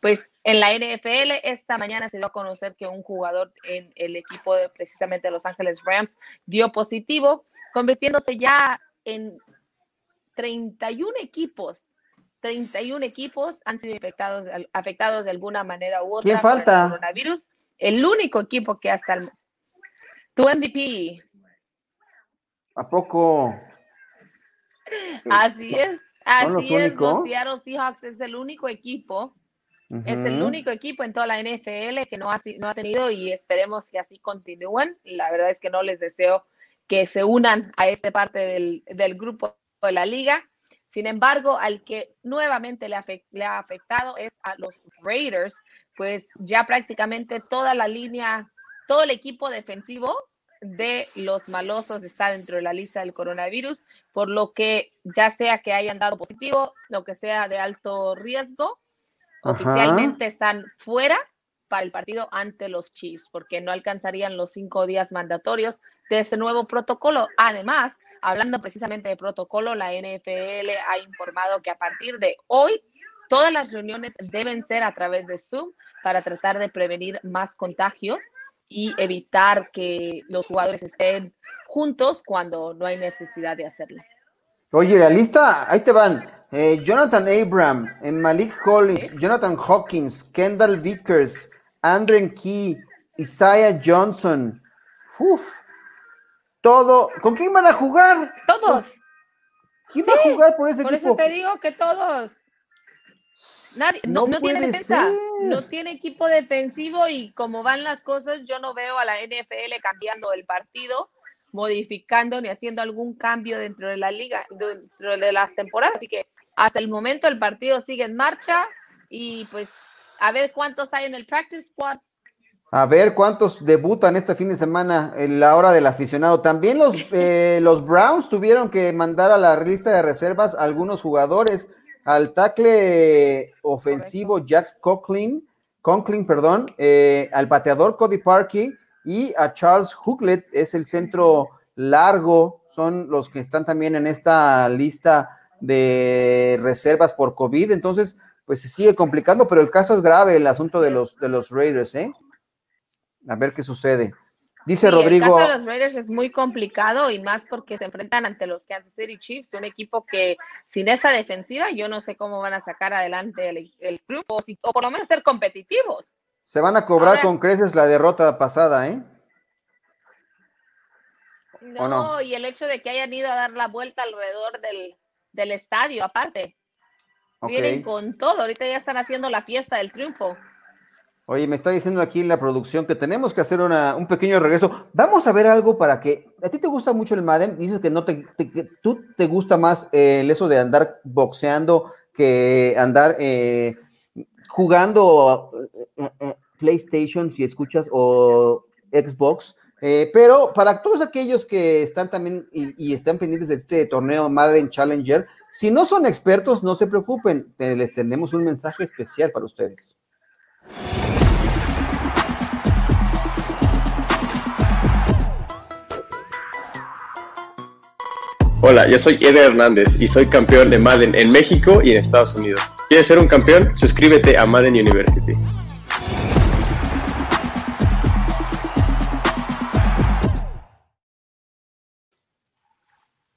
Pues en la NFL esta mañana se dio a conocer que un jugador en el equipo de precisamente Los Ángeles Rams dio positivo, convirtiéndose ya en 31 equipos 31 equipos han sido afectados, afectados de alguna manera u otra ¿Quién falta? por el coronavirus el único equipo que hasta el... Tu MVP. ¿A poco? [laughs] Así es, así es. Los Seattle Seahawks es el único equipo, es el único equipo en toda la NFL que no ha, no ha tenido y esperemos que así continúen. La verdad es que no les deseo que se unan a esta parte del, del grupo de la liga. Sin embargo, al que nuevamente le, le ha afectado es a los Raiders, pues ya prácticamente toda la línea, todo el equipo defensivo de los malosos está dentro de la lista del coronavirus, por lo que ya sea que hayan dado positivo, lo que sea de alto riesgo, oficialmente están fuera para el partido ante los Chiefs, porque no alcanzarían los cinco días mandatorios de ese nuevo protocolo. Además, hablando precisamente de protocolo, la NFL ha informado que a partir de hoy Todas las reuniones deben ser a través de Zoom para tratar de prevenir más contagios y evitar que los jugadores estén juntos cuando no hay necesidad de hacerlo. Oye, la lista, ahí te van. Eh, Jonathan Abram, eh, Malik Collins, Jonathan Hawkins, Kendall Vickers, Andrew Key, Isaiah Johnson. Uf, todo. ¿Con quién van a jugar? Todos. ¿Quién va a jugar por ese equipo? Por eso te digo que todos no, tiene defensa, no tiene equipo defensivo y como van las cosas, yo no veo a la NFL cambiando el partido, modificando ni haciendo algún cambio dentro de la liga, dentro de las temporadas. Así que hasta el momento el partido sigue en marcha y pues a ver cuántos hay en el practice squad. A ver cuántos debutan este fin de semana en la hora del aficionado. También los, [laughs] eh, los Browns tuvieron que mandar a la lista de reservas algunos jugadores al tackle ofensivo Jack Conklin, Conklin, perdón, eh, al pateador Cody Parkey y a Charles Hooklet, es el centro largo, son los que están también en esta lista de reservas por COVID, entonces pues se sigue complicando, pero el caso es grave, el asunto de los, de los Raiders, ¿eh? A ver qué sucede. Dice Rodrigo. El caso de los Raiders es muy complicado y más porque se enfrentan ante los Kansas City Chiefs, un equipo que sin esa defensiva yo no sé cómo van a sacar adelante el, grupo o, por lo menos ser competitivos. Se van a cobrar con creces la derrota pasada, ¿eh? No, y el hecho de que hayan ido a dar la vuelta alrededor del, estadio, aparte. Vienen con todo, ahorita ya están haciendo la fiesta del triunfo. Oye, me está diciendo aquí la producción que tenemos que hacer un pequeño regreso. Vamos a ver algo para que. ¿A ti te gusta mucho el Madden? Dices que no te, tú te gusta más eh, el eso de andar boxeando que andar eh, jugando eh, PlayStation, si escuchas, o Xbox. pero para todos aquellos que están también y, y, están pendientes de este torneo Madden Challenger, si no son expertos, no se preocupen, les tenemos un mensaje especial para ustedes. Hola, yo soy Eder Hernández y soy campeón de Madden en México y en Estados Unidos. ¿Quieres ser un campeón? Suscríbete a Madden University.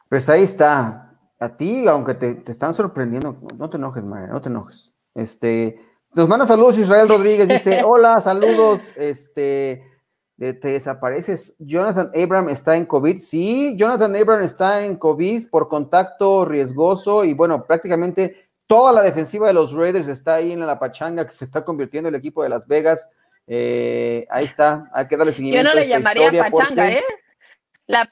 Pues ahí está. A ti, aunque te, están sorprendiendo, no te enojes, María, no te enojes. Este, nos manda saludos Israel Rodríguez, dice, [laughs] hola, saludos, este, te desapareces. Jonathan Abram está en COVID. Sí, Jonathan Abram está en COVID por contacto riesgoso y bueno, prácticamente toda la defensiva de los Raiders está ahí en la pachanga que se está convirtiendo en el equipo de Las Vegas. Eh, ahí está, hay que darle seguimiento. Yo no le llamaría pachanga, ¿eh? La,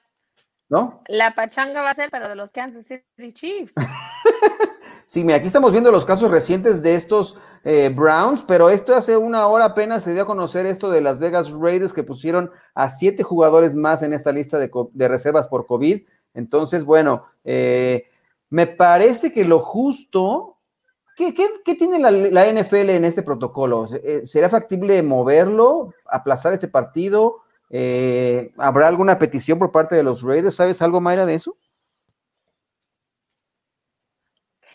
¿No? La pachanga va a ser, pero de los Kansas City Chiefs. [laughs] sí, mira, aquí estamos viendo los casos recientes de estos eh, Browns, pero esto hace una hora apenas se dio a conocer esto de Las Vegas Raiders que pusieron a siete jugadores más en esta lista de, reservas por COVID. Entonces, bueno, eh, me parece que lo justo, ¿qué, tiene la, NFL en este protocolo? Eh, ¿Sería factible moverlo, aplazar este partido? ¿Habrá alguna petición por parte de los Raiders? ¿Sabes algo, Mayra, de eso?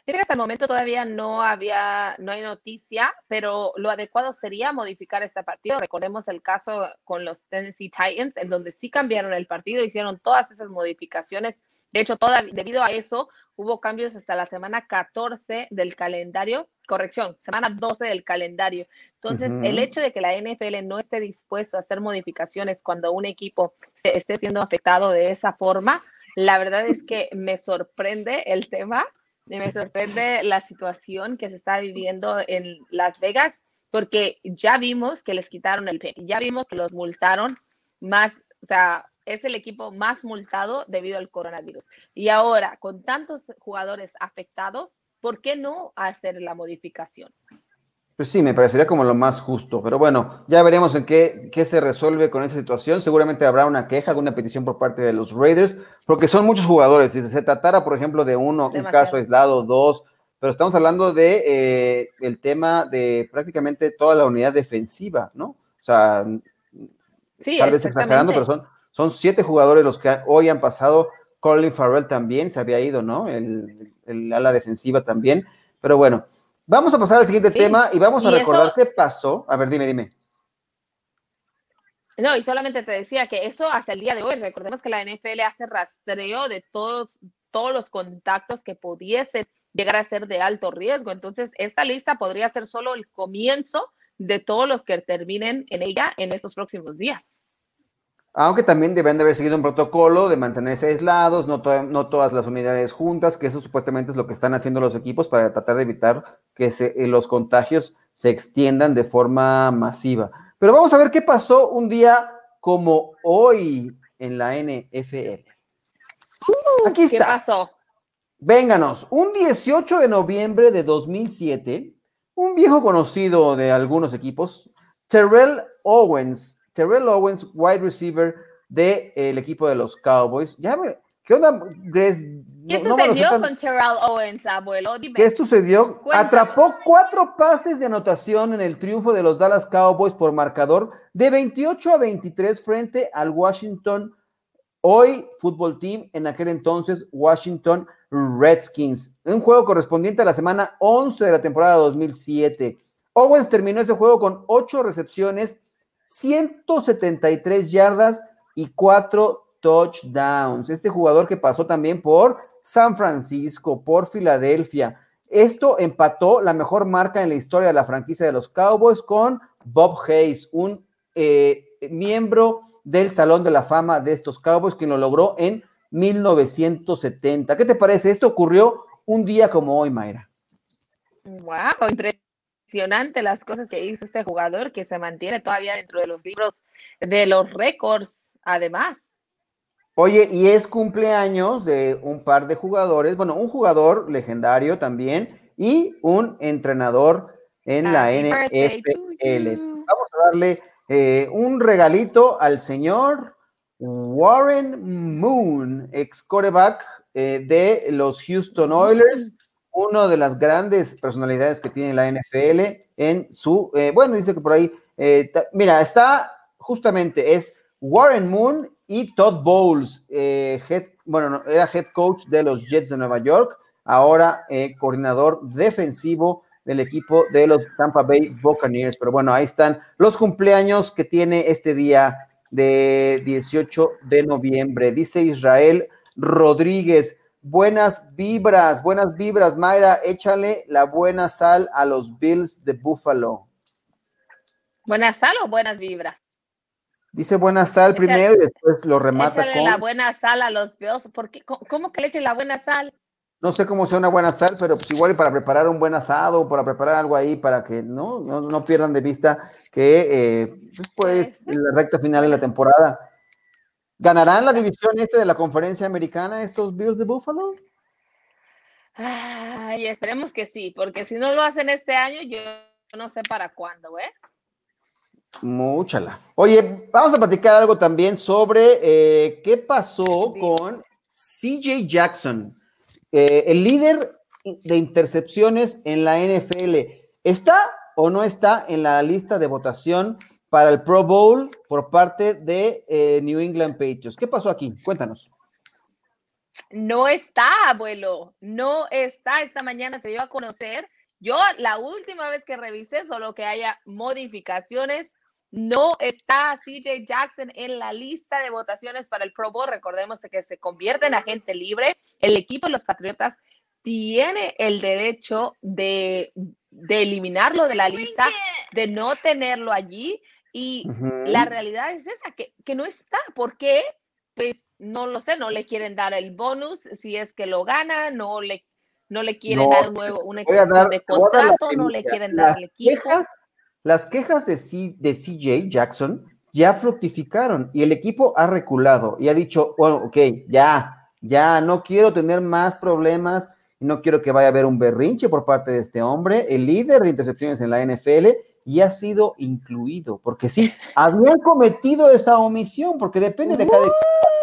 Hasta el momento todavía no había, no hay noticia, pero lo adecuado sería modificar este partido. Recordemos el caso con los Tennessee Titans, en donde sí cambiaron el partido, hicieron todas esas modificaciones. De hecho, toda, debido a eso, hubo cambios hasta la semana 14 del calendario, corrección, semana 12 del calendario. Entonces, el hecho de que la NFL no esté dispuesto a hacer modificaciones cuando un equipo se esté siendo afectado de esa forma, la verdad es que me sorprende el tema me sorprende la situación que se está viviendo en Las Vegas, porque ya vimos que les quitaron el pick, ya vimos que los multaron más, o sea, es el equipo más multado debido al coronavirus. Y ahora, con tantos jugadores afectados, ¿por qué no hacer la modificación? Pues sí, me parecería como lo más justo, pero bueno, ya veremos en qué, qué, se resuelve con esa situación. Seguramente habrá una queja, alguna petición por parte de los Raiders, porque son muchos jugadores. Si se tratara, por ejemplo, de uno, un caso aislado, dos, pero estamos hablando de eh, el tema de prácticamente toda la unidad defensiva, ¿no? O sea, tal vez exagerando, pero son, son siete jugadores los que hoy han pasado. Colin Farrell también se había ido, ¿no? El, el ala defensiva también, pero bueno. Vamos a pasar al siguiente tema y vamos a recordar qué pasó. A ver, dime, dime. No, y solamente te decía que eso hasta el día de hoy, recordemos que la NFL hace rastreo de todos, todos los contactos que pudiesen llegar a ser de alto riesgo. Entonces, esta lista podría ser solo el comienzo de todos los que terminen en ella en estos próximos días. Aunque también deben de haber seguido un protocolo de mantenerse aislados, no, no todas las unidades juntas, que eso supuestamente es lo que están haciendo los equipos para tratar de evitar que eh, los contagios se extiendan de forma masiva. Pero vamos a ver qué pasó un día como hoy en la NFL. Uh, Aquí está. ¿Qué pasó? Vénganos, un 18 de noviembre de 2007, un viejo conocido de algunos equipos, Terrell Owens, Terrell Owens, wide receiver del el equipo de los Cowboys. Ya ¿Qué onda, Grace? ¿Qué sucedió con Terrell Owens, abuelo? ¿Qué sucedió? Atrapó cuatro pases de anotación en el triunfo de los Dallas Cowboys por marcador de 28 a 23 frente al Washington, hoy Football Team, en aquel entonces Washington Redskins. Un juego correspondiente a la semana 11 de la temporada 2007. Owens terminó ese juego con ocho recepciones 173 yardas y 4 touchdowns. Este jugador que pasó también por San Francisco, por Filadelfia. Esto empató la mejor marca en la historia de la franquicia de los Cowboys con Bob Hayes, un eh, miembro del Salón de la Fama de estos Cowboys, quien lo logró en 1970. ¿Qué te parece? Esto ocurrió un día como hoy, Mayra. Wow, impresionante las cosas que hizo este jugador que se mantiene todavía dentro de los libros de los récords, además. Oye, y es cumpleaños de un par de jugadores, bueno, un jugador legendario también y un entrenador en la NFL. Vamos a darle eh, un regalito al señor Warren Moon, ex coreback eh, de los Houston Oilers una de las grandes personalidades que tiene la NFL en su, eh, bueno, dice que por ahí, eh, mira, está justamente, es Warren Moon y Todd Bowles, eh, head, bueno, era head coach de los Jets de Nueva York, ahora eh, coordinador defensivo del equipo de los Tampa Bay Buccaneers. Pero bueno, ahí están los cumpleaños que tiene este día de 18 de noviembre. Dice Israel Rodríguez, buenas vibras, buenas vibras, Mayra, échale la buena sal a los Bills de Buffalo. ¿Buena sal o buenas vibras? Dice buena sal primero y después lo remata échale la buena sal a los Bills. ¿Por ¿Cómo que le eche la buena sal? No sé cómo sea una buena sal, pero pues igual para preparar un buen asado, para preparar algo ahí, para que no, no, pierdan de vista que eh, después pues, la recta final de la temporada. ¿Ganarán la división este de la conferencia americana estos Bills de Buffalo? Ay, esperemos que sí, porque si no lo hacen este año, yo no sé para cuándo, ¿eh? Muchala. Oye, vamos a platicar algo también sobre eh, qué pasó con CJ Jackson. Eh, el líder de intercepciones en la NFL, ¿está o no está en la lista de votación para el Pro Bowl por parte de eh, New England Patriots? ¿Qué pasó aquí? Cuéntanos. No está, abuelo, no está. Esta mañana se dio a conocer. Yo la última vez que revisé, solo que haya modificaciones, no está CJ Jackson en la lista de votaciones para el Pro Bowl. Recordemos que se convierte en agente libre. El equipo de los Patriotas tiene el derecho de, eliminarlo de la lista, de no tenerlo allí. Y la realidad es esa, que, no está. ¿Por qué? Pues no lo sé, no le quieren dar el bonus si es que lo gana, no le, no le quieren dar un nuevo, una extensión de contrato, no le quieren dar el equipo. Las quejas de, de CJ Jackson ya fructificaron y el equipo ha reculado y ha dicho, bueno, ok, ya, ya no quiero tener más problemas no quiero que vaya a haber un berrinche por parte de este hombre, el líder de intercepciones en la NFL, y ha sido incluido, porque sí, habían cometido esa omisión, porque depende de cada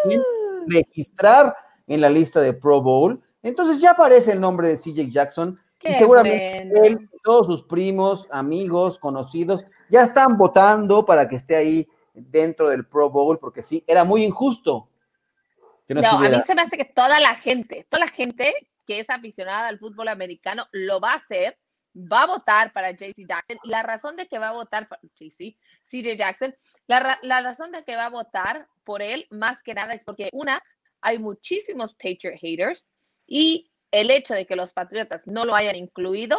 quien registrar en la lista de Pro Bowl. Entonces ya aparece el nombre de CJ Jackson y seguramente él, todos sus primos, amigos, conocidos, ya están votando para que esté ahí dentro del Pro Bowl, porque sí, era muy injusto. no, a mí se me hace que toda la gente, toda la gente que es aficionada al fútbol americano lo va a hacer, va a votar para JC Jackson. Y la razón de que va a votar para JC, CJ Jackson, la, la razón de que va a votar por él, más que nada, es porque una, hay muchísimos Patriot haters y el hecho de que los Patriotas no lo hayan incluido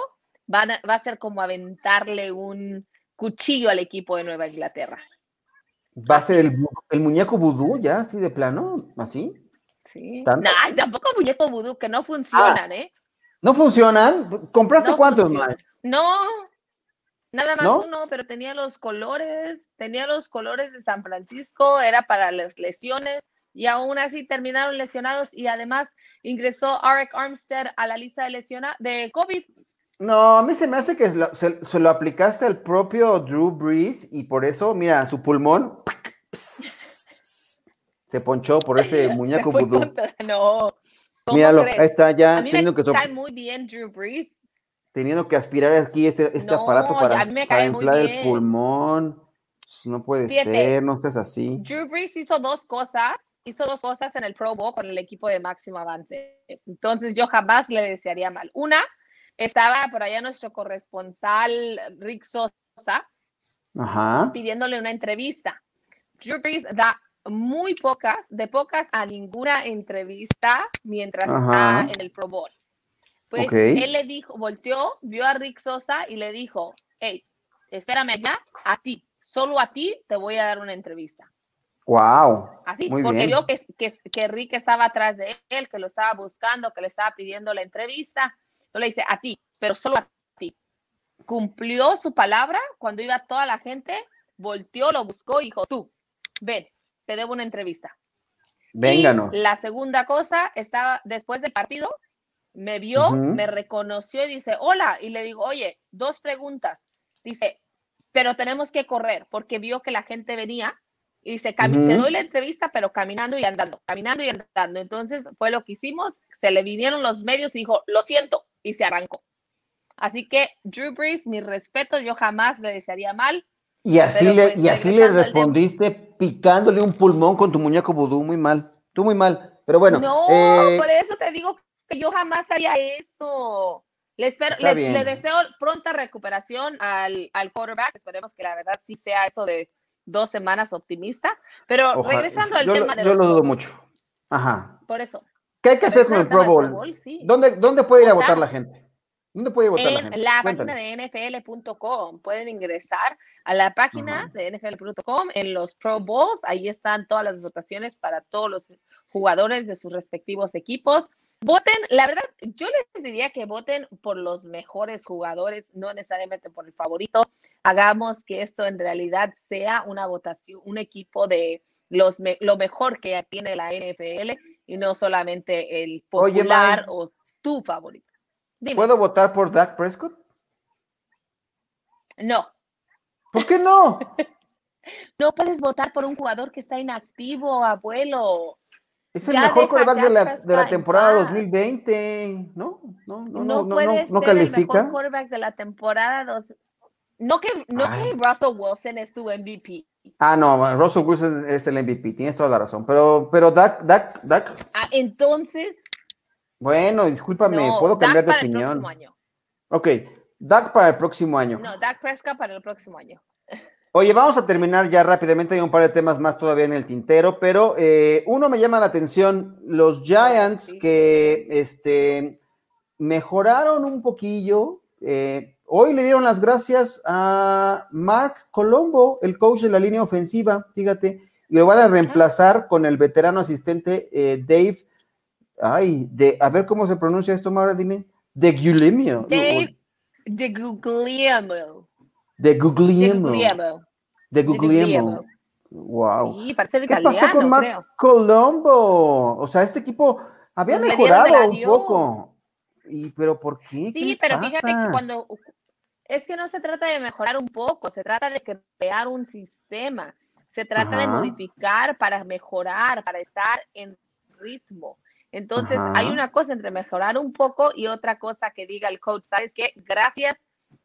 va a ser como aventarle un cuchillo al equipo de Nueva Inglaterra. ¿Va a ser el, muñeco vudú ya, así de plano? ¿Así? Sí. No, tampoco muñeco vudú, que no funcionan, ah, ¿eh? ¿No funcionan? ¿Compraste cuántos, más? No, nada más uno, pero tenía los colores, tenía los colores de San Francisco, era para las lesiones y aún así terminaron lesionados y además ingresó Arik Armstead a la lista de lesiona de COVID. No, a mí se me hace que se, lo aplicaste al propio Drew Brees y por eso, mira, su pulmón se ponchó por ese [laughs] muñeco vudú. No. Míralo, ahí está ya. A mí me cae muy bien Drew Brees. Teniendo que aspirar aquí este, este aparato para, inflar el pulmón. No puede ser, no estés así. Drew Brees hizo dos cosas hizo dos cosas en el Pro Bowl con el equipo de máximo avance. Entonces yo jamás le desearía mal. Una, estaba por allá nuestro corresponsal Rick Sosa pidiéndole una entrevista. Drew Brees da muy pocas, de pocas a ninguna entrevista mientras está en el Pro Bowl. Pues él le dijo, volteó, vio a Rick Sosa y le dijo, hey, espérame allá, a ti, solo a ti te voy a dar una entrevista. Wow. Así, porque vio que, que, Rick estaba atrás de él, que lo estaba buscando, que le estaba pidiendo la entrevista. Entonces le dice, a ti, pero solo a ti. Cumplió su palabra cuando iba toda la gente, volteó, lo buscó y dijo, tú, ven, te debo una entrevista. Vénganos. la segunda cosa, estaba después del partido, me vio, me reconoció y dice, hola, y le digo, oye, dos preguntas. Dice, pero tenemos que correr porque vio que la gente venía y dice, te doy la entrevista, pero caminando y andando, caminando y andando. Entonces fue lo que hicimos, se le vinieron los medios y dijo, lo siento, y se arrancó. Así que Drew Brees, mi respeto, yo jamás le desearía mal. Y así le, y pues, así le respondiste picándole un pulmón con tu muñeco vudú, muy mal, tú muy mal, pero bueno. No, eh, por eso te digo que yo jamás haría eso. Le, espero, le, deseo pronta recuperación al, al quarterback, esperemos que la verdad sí sea eso de dos semanas optimista, pero regresando al tema de Yo lo dudo mucho. Ajá. Por eso. ¿Qué hay que hacer con el Pro Bowl? ¿Dónde, ¿Dónde puede ir a votar la gente? ¿Dónde puede votar en la gente? la página de nfl.com. Pueden ingresar a la página de nfl.com en los Pro Bowls. Ahí están todas las votaciones para todos los jugadores de sus respectivos equipos. Voten, la verdad, yo les diría que voten por los mejores jugadores, no necesariamente por el favorito. Hagamos que esto en realidad sea una votación, un equipo de los lo mejor que tiene la NFL y no solamente el popular o tu favorito. ¿Puedo votar por Dak Prescott? No. ¿Por qué no? [laughs] no puedes votar por un jugador que está inactivo, abuelo. Es el mejor quarterback de la, de la temporada 2020, ¿no? No, no, no, no, puedes no, ser califica. el mejor quarterback de la temporada dos... No que, no que Russell Wilson es tu MVP. Ah, no, Russell Wilson es el MVP, tienes toda la razón. Pero, pero Dak, Dak, Dak. Ah, entonces, bueno, discúlpame, puedo cambiar de opinión. Ok, Dak para el próximo año. No, Dak Prescott para el próximo año. [laughs] Oye, vamos a terminar ya rápidamente. Hay un par de temas más todavía en el tintero, pero eh, uno me llama la atención: los Giants que este, mejoraron un poquillo. Eh, hoy le dieron las gracias a Mark Colombo, el coach de la línea ofensiva, fíjate, y lo van a reemplazar con el veterano asistente eh, Dave Ay, de, a ver cómo se pronuncia esto, Maura, dime. De Guglielmo. De, de Guglielmo. De Guglielmo. De Guglielmo. Wow. Sí, parece ¿Qué pasó con Mark Colombo? O sea, este equipo había mejorado un poco. Y, pero ¿por qué? Sí, pero fíjate que cuando es que no se trata de mejorar un poco, se trata de crear un sistema, se trata de modificar para mejorar, para estar en ritmo. Entonces, hay una cosa entre mejorar un poco y otra cosa que diga el coach, ¿sabes qué? Gracias,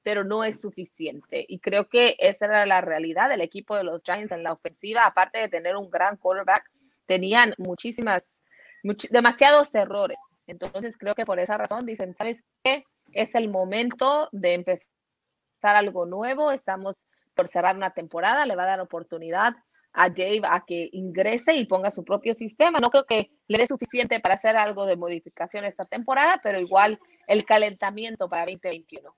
pero no es suficiente. Y creo que esa era la realidad del equipo de los Giants en la ofensiva, aparte de tener un gran quarterback, tenían muchísimas, demasiados errores. Entonces, creo que por esa razón dicen, ¿sabes qué? Es el momento de empezar algo nuevo, estamos por cerrar una temporada, le va a dar oportunidad a Dave a que ingrese y ponga su propio sistema. No creo que le dé suficiente para hacer algo de modificación esta temporada, pero igual el calentamiento para 2021.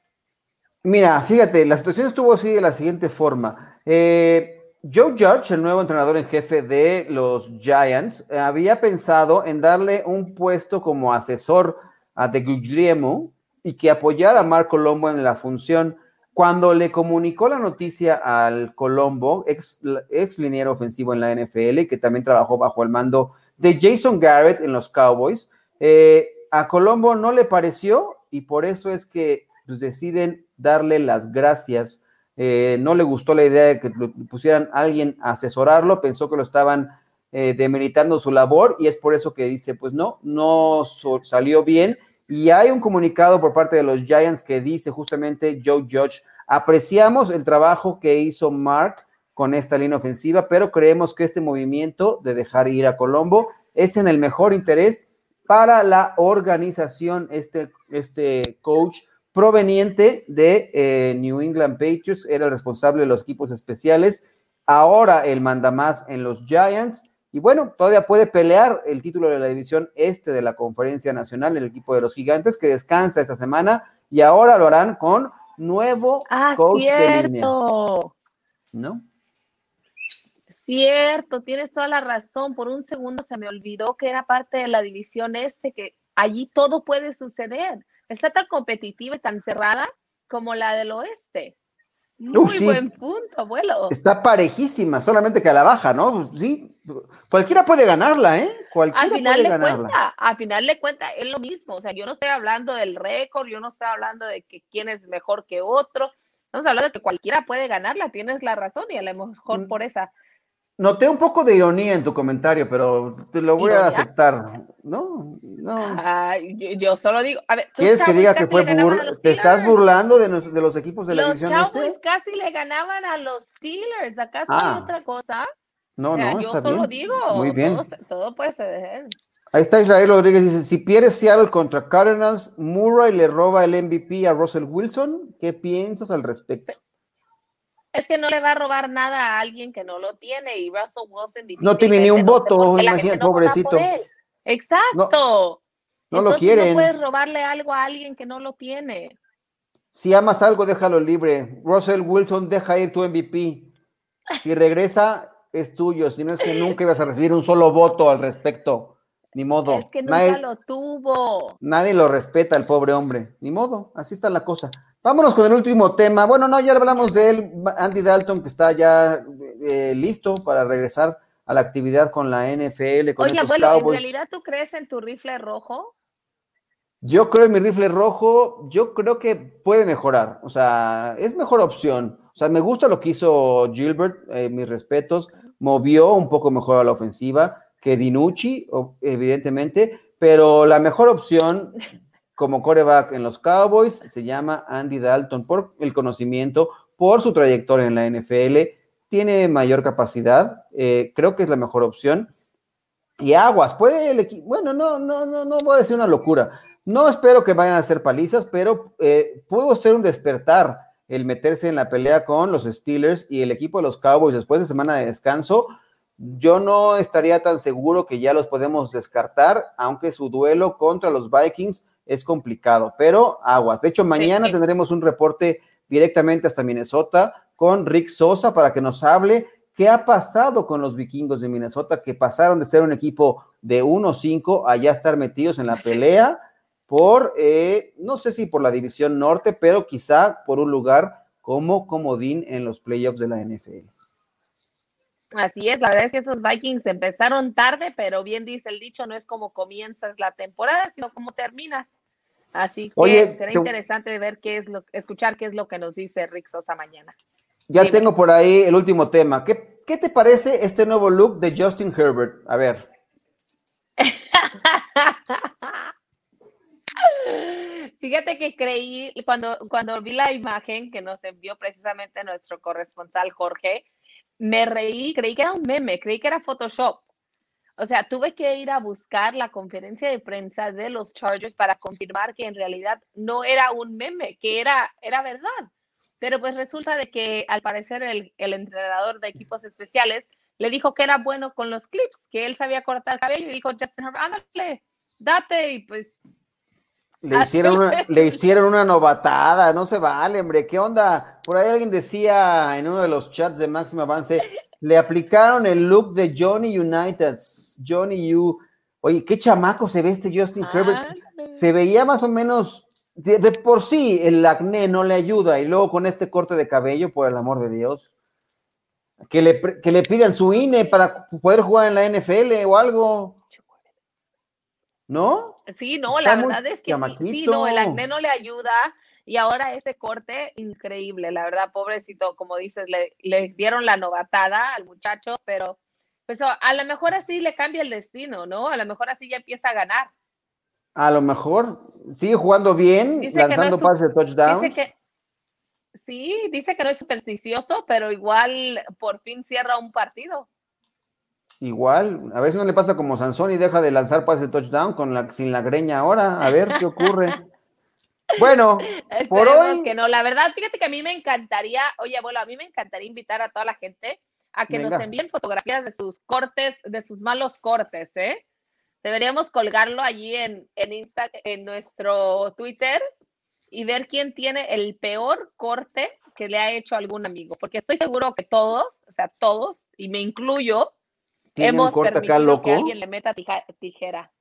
Mira, fíjate, la situación estuvo así de la siguiente forma. Eh, Joe Judge, el nuevo entrenador en jefe de los Giants, había pensado en darle un puesto como asesor a De Guglielmo y que apoyara a Marco Lombo en la función cuando le comunicó la noticia al Colombo, ex, ex liniero ofensivo en la NFL, que también trabajó bajo el mando de Jason Garrett en los Cowboys, eh, a Colombo no le pareció y por eso es que pues, deciden darle las gracias. Eh, no le gustó la idea de que pusieran a alguien a asesorarlo, pensó que lo estaban eh, demeritando su labor y es por eso que dice, pues no, no salió bien y hay un comunicado por parte de los Giants que dice justamente Joe Judge, apreciamos el trabajo que hizo Mark con esta línea ofensiva, pero creemos que este movimiento de dejar ir a Colombo es en el mejor interés para la organización, este, este coach proveniente de eh, New England Patriots, era el responsable de los equipos especiales, ahora el manda más en los Giants y bueno, todavía puede pelear el título de la división este de la Conferencia Nacional, el equipo de los Gigantes, que descansa esta semana y ahora lo harán con nuevo ah, coach cierto. de línea. ¿No? Cierto, tienes toda la razón. Por un segundo se me olvidó que era parte de la división este, que allí todo puede suceder. Está tan competitiva y tan cerrada como la del oeste. Muy buen punto, abuelo. Está parejísima, solamente que a la baja, ¿no? Sí, cualquiera puede ganarla, ¿eh? Cualquiera al final puede ganarla. Cuenta, al final de cuenta es lo mismo. O sea, yo no estoy hablando del récord, yo no estoy hablando de que quién es mejor que otro. Estamos hablando de que cualquiera puede ganarla, tienes la razón y a lo mejor mm. por esa Noté un poco de ironía en tu comentario, pero te lo voy a aceptar. No, no. yo, solo digo. A ver, ¿Quieres que diga que fue burla? ¿Te estás burlando de, de, los equipos de la división Los Cowboys este? casi le ganaban a los Steelers. ¿Acaso hay ah. otra cosa? No, no. Yo solo digo. Muy bien. Todo, todo puede ser. Ahí está Israel Rodríguez, dice, si pierde Seattle contra Cardinals, Murray le roba el MVP a Russell Wilson, ¿qué piensas al respecto? Es que no le va a robar nada a alguien que no lo tiene y Russell Wilson no tiene ni un voto, imagínate, pobrecito. Exacto. No, lo quieren. No puedes robarle algo a alguien que no lo tiene. Si amas algo, déjalo libre. Russell Wilson, deja ir tu MVP. Si regresa, es tuyo. Si no es que nunca ibas a recibir un solo voto al respecto. Ni modo. Es que nunca lo tuvo. Nadie lo respeta, el pobre hombre. Ni modo, así está la cosa. Vámonos con el último tema. Bueno, no, ya hablamos de él, Andy Dalton, que está ya eh, listo para regresar a la actividad con la NFL. Con Oye, abuelo, ¿en realidad tú crees en tu rifle rojo? Yo creo en mi rifle rojo, yo creo que puede mejorar. O sea, es mejor opción. O sea, me gusta lo que hizo Gilbert, eh, mis respetos. Movió un poco mejor a la ofensiva que Dinucci, evidentemente, pero la mejor opción como coreback en los Cowboys se llama Andy Dalton por el conocimiento, por su trayectoria en la NFL, tiene mayor capacidad, eh, creo que es la mejor opción. Y aguas, puede el equipo, bueno, no, no, no, no voy a decir una locura. No espero que vayan a hacer palizas, pero eh, pudo ser un despertar el meterse en la pelea con los Steelers y el equipo de los Cowboys después de semana de descanso yo no estaría tan seguro que ya los podemos descartar, aunque su duelo contra los Vikings es complicado, pero aguas. De hecho, mañana tendremos un reporte directamente hasta Minnesota con Rick Sosa para que nos hable qué ha pasado con los vikingos de Minnesota, que pasaron de ser un equipo de 1-5 a ya estar metidos en la pelea por, eh, no sé si por la división norte, pero quizá por un lugar como comodín en los playoffs de la NFL. Así es, la verdad es que esos Vikings empezaron tarde, pero bien dice el dicho, no es como comienzas la temporada, sino como terminas. Así que será interesante ver qué es lo, escuchar qué es lo que nos dice Rick Sosa mañana. Ya tengo por ahí el último tema. ¿Qué, ¿Qué te parece este nuevo look de Justin Herbert? A ver. [laughs] Fíjate que creí, cuando, cuando vi la imagen que nos envió precisamente nuestro corresponsal Jorge, me reí, creí que era un meme, creí que era Photoshop. O sea, tuve que ir a buscar la conferencia de prensa de los Chargers para confirmar que en realidad no era un meme, que era, era verdad. Pero pues resulta de que al parecer el, el entrenador de equipos especiales le dijo que era bueno con los clips, que él sabía cortar cabello y dijo, Justin Herbert, ándale, date y pues le hicieron, una, le hicieron una novatada, no se vale, hombre, ¿qué onda? Por ahí alguien decía en uno de los chats de Máximo Avance, le aplicaron el look de Johnny United, Johnny U. Oye, qué chamaco se ve este Justin Herbert. Se veía más o menos, de, por sí el acné no le ayuda, y luego con este corte de cabello, por el amor de Dios. Que le, que le pidan su INE para poder jugar en la NFL o algo. ¿No? Sí, no, la verdad es que sí, no, el acné no le ayuda y ahora ese corte, increíble, la verdad, pobrecito, como dices, le, le dieron la novatada al muchacho, pero pues a lo mejor así le cambia el destino, ¿no? A lo mejor así ya empieza a ganar. A lo mejor sigue jugando bien, lanzando pases de touchdown. sí, dice que no es supersticioso, pero igual por fin cierra un partido. Igual, a veces no le pasa como Sansón y deja de lanzar pases de touchdown con la, sin la greña ahora. A ver qué ocurre. [laughs] Bueno, por hoy. que no, la verdad, fíjate que a mí me encantaría, oye, abuelo, a mí me encantaría invitar a toda la gente a que nos envíen fotografías de sus cortes, de sus malos cortes, ¿eh? Deberíamos colgarlo allí en, en, Insta, en nuestro Twitter y ver quién tiene el peor corte que le ha hecho algún amigo, porque estoy seguro que todos, o sea, todos, y me incluyo, Hemos permitido que alguien le meta tijera.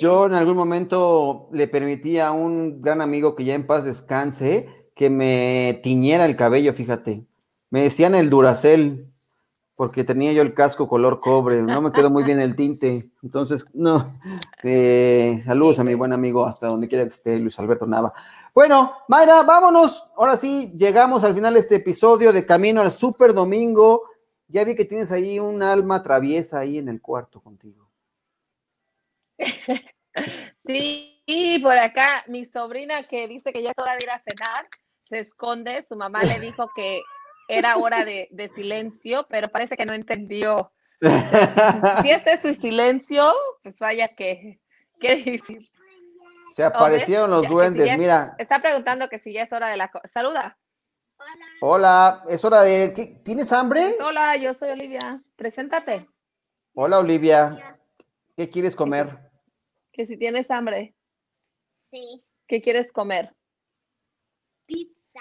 Yo en algún momento le permití a un gran amigo que ya en paz descanse que me tiñera el cabello, fíjate. Me decían el Duracel, porque tenía yo el casco color cobre, no me quedó muy bien el tinte. Entonces, no. Eh, saludos a mi buen amigo hasta donde quiera que esté Luis Alberto Nava. Bueno, Mayra, vámonos. Ahora sí, llegamos al final de este episodio de Camino al Super Domingo Ya vi que tienes ahí un alma traviesa ahí en el cuarto contigo. [laughs] Sí, por acá mi sobrina que dice que ya es hora de ir a cenar, se esconde, su mamá le dijo que era hora de, silencio, pero parece que no entendió. [laughs] si este es su silencio, pues vaya que, ¿qué decir? Se aparecieron los duendes, mira. Está preguntando que si ya es hora de la... Saluda. Hola. Hola, es hora de... ¿Tienes hambre? Hola, yo soy Olivia. Preséntate. Hola, Olivia. ¿Qué quieres comer? Que si tienes hambre. Sí. ¿Qué quieres comer? Pizza.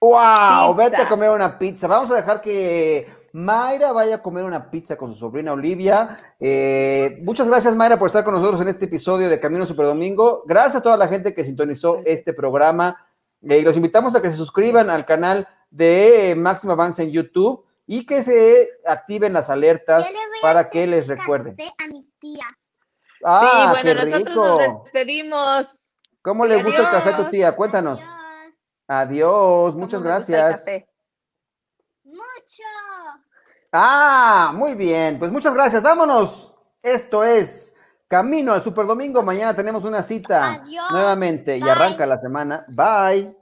¡Wow! Vete a comer una pizza. Vamos a dejar que Mayra vaya a comer una pizza con su sobrina Olivia. Eh, muchas gracias, Mayra, por estar con nosotros en este episodio de Camino Super Domingo. Gracias a toda la gente que sintonizó este programa. Eh, y los invitamos a que se suscriban al canal de Máximo Avance en YouTube y que se activen las alertas para que les recuerden. A mi tía. Ah, sí, bueno, nosotros nos despedimos. ¿Cómo le gusta el café a tu tía? Cuéntanos. Adiós, muchas gracias. Mucho. Ah, muy bien. Pues muchas gracias. Vámonos. Esto es Camino al Super Domingo. Mañana tenemos una cita nuevamente y arranca la semana. Bye.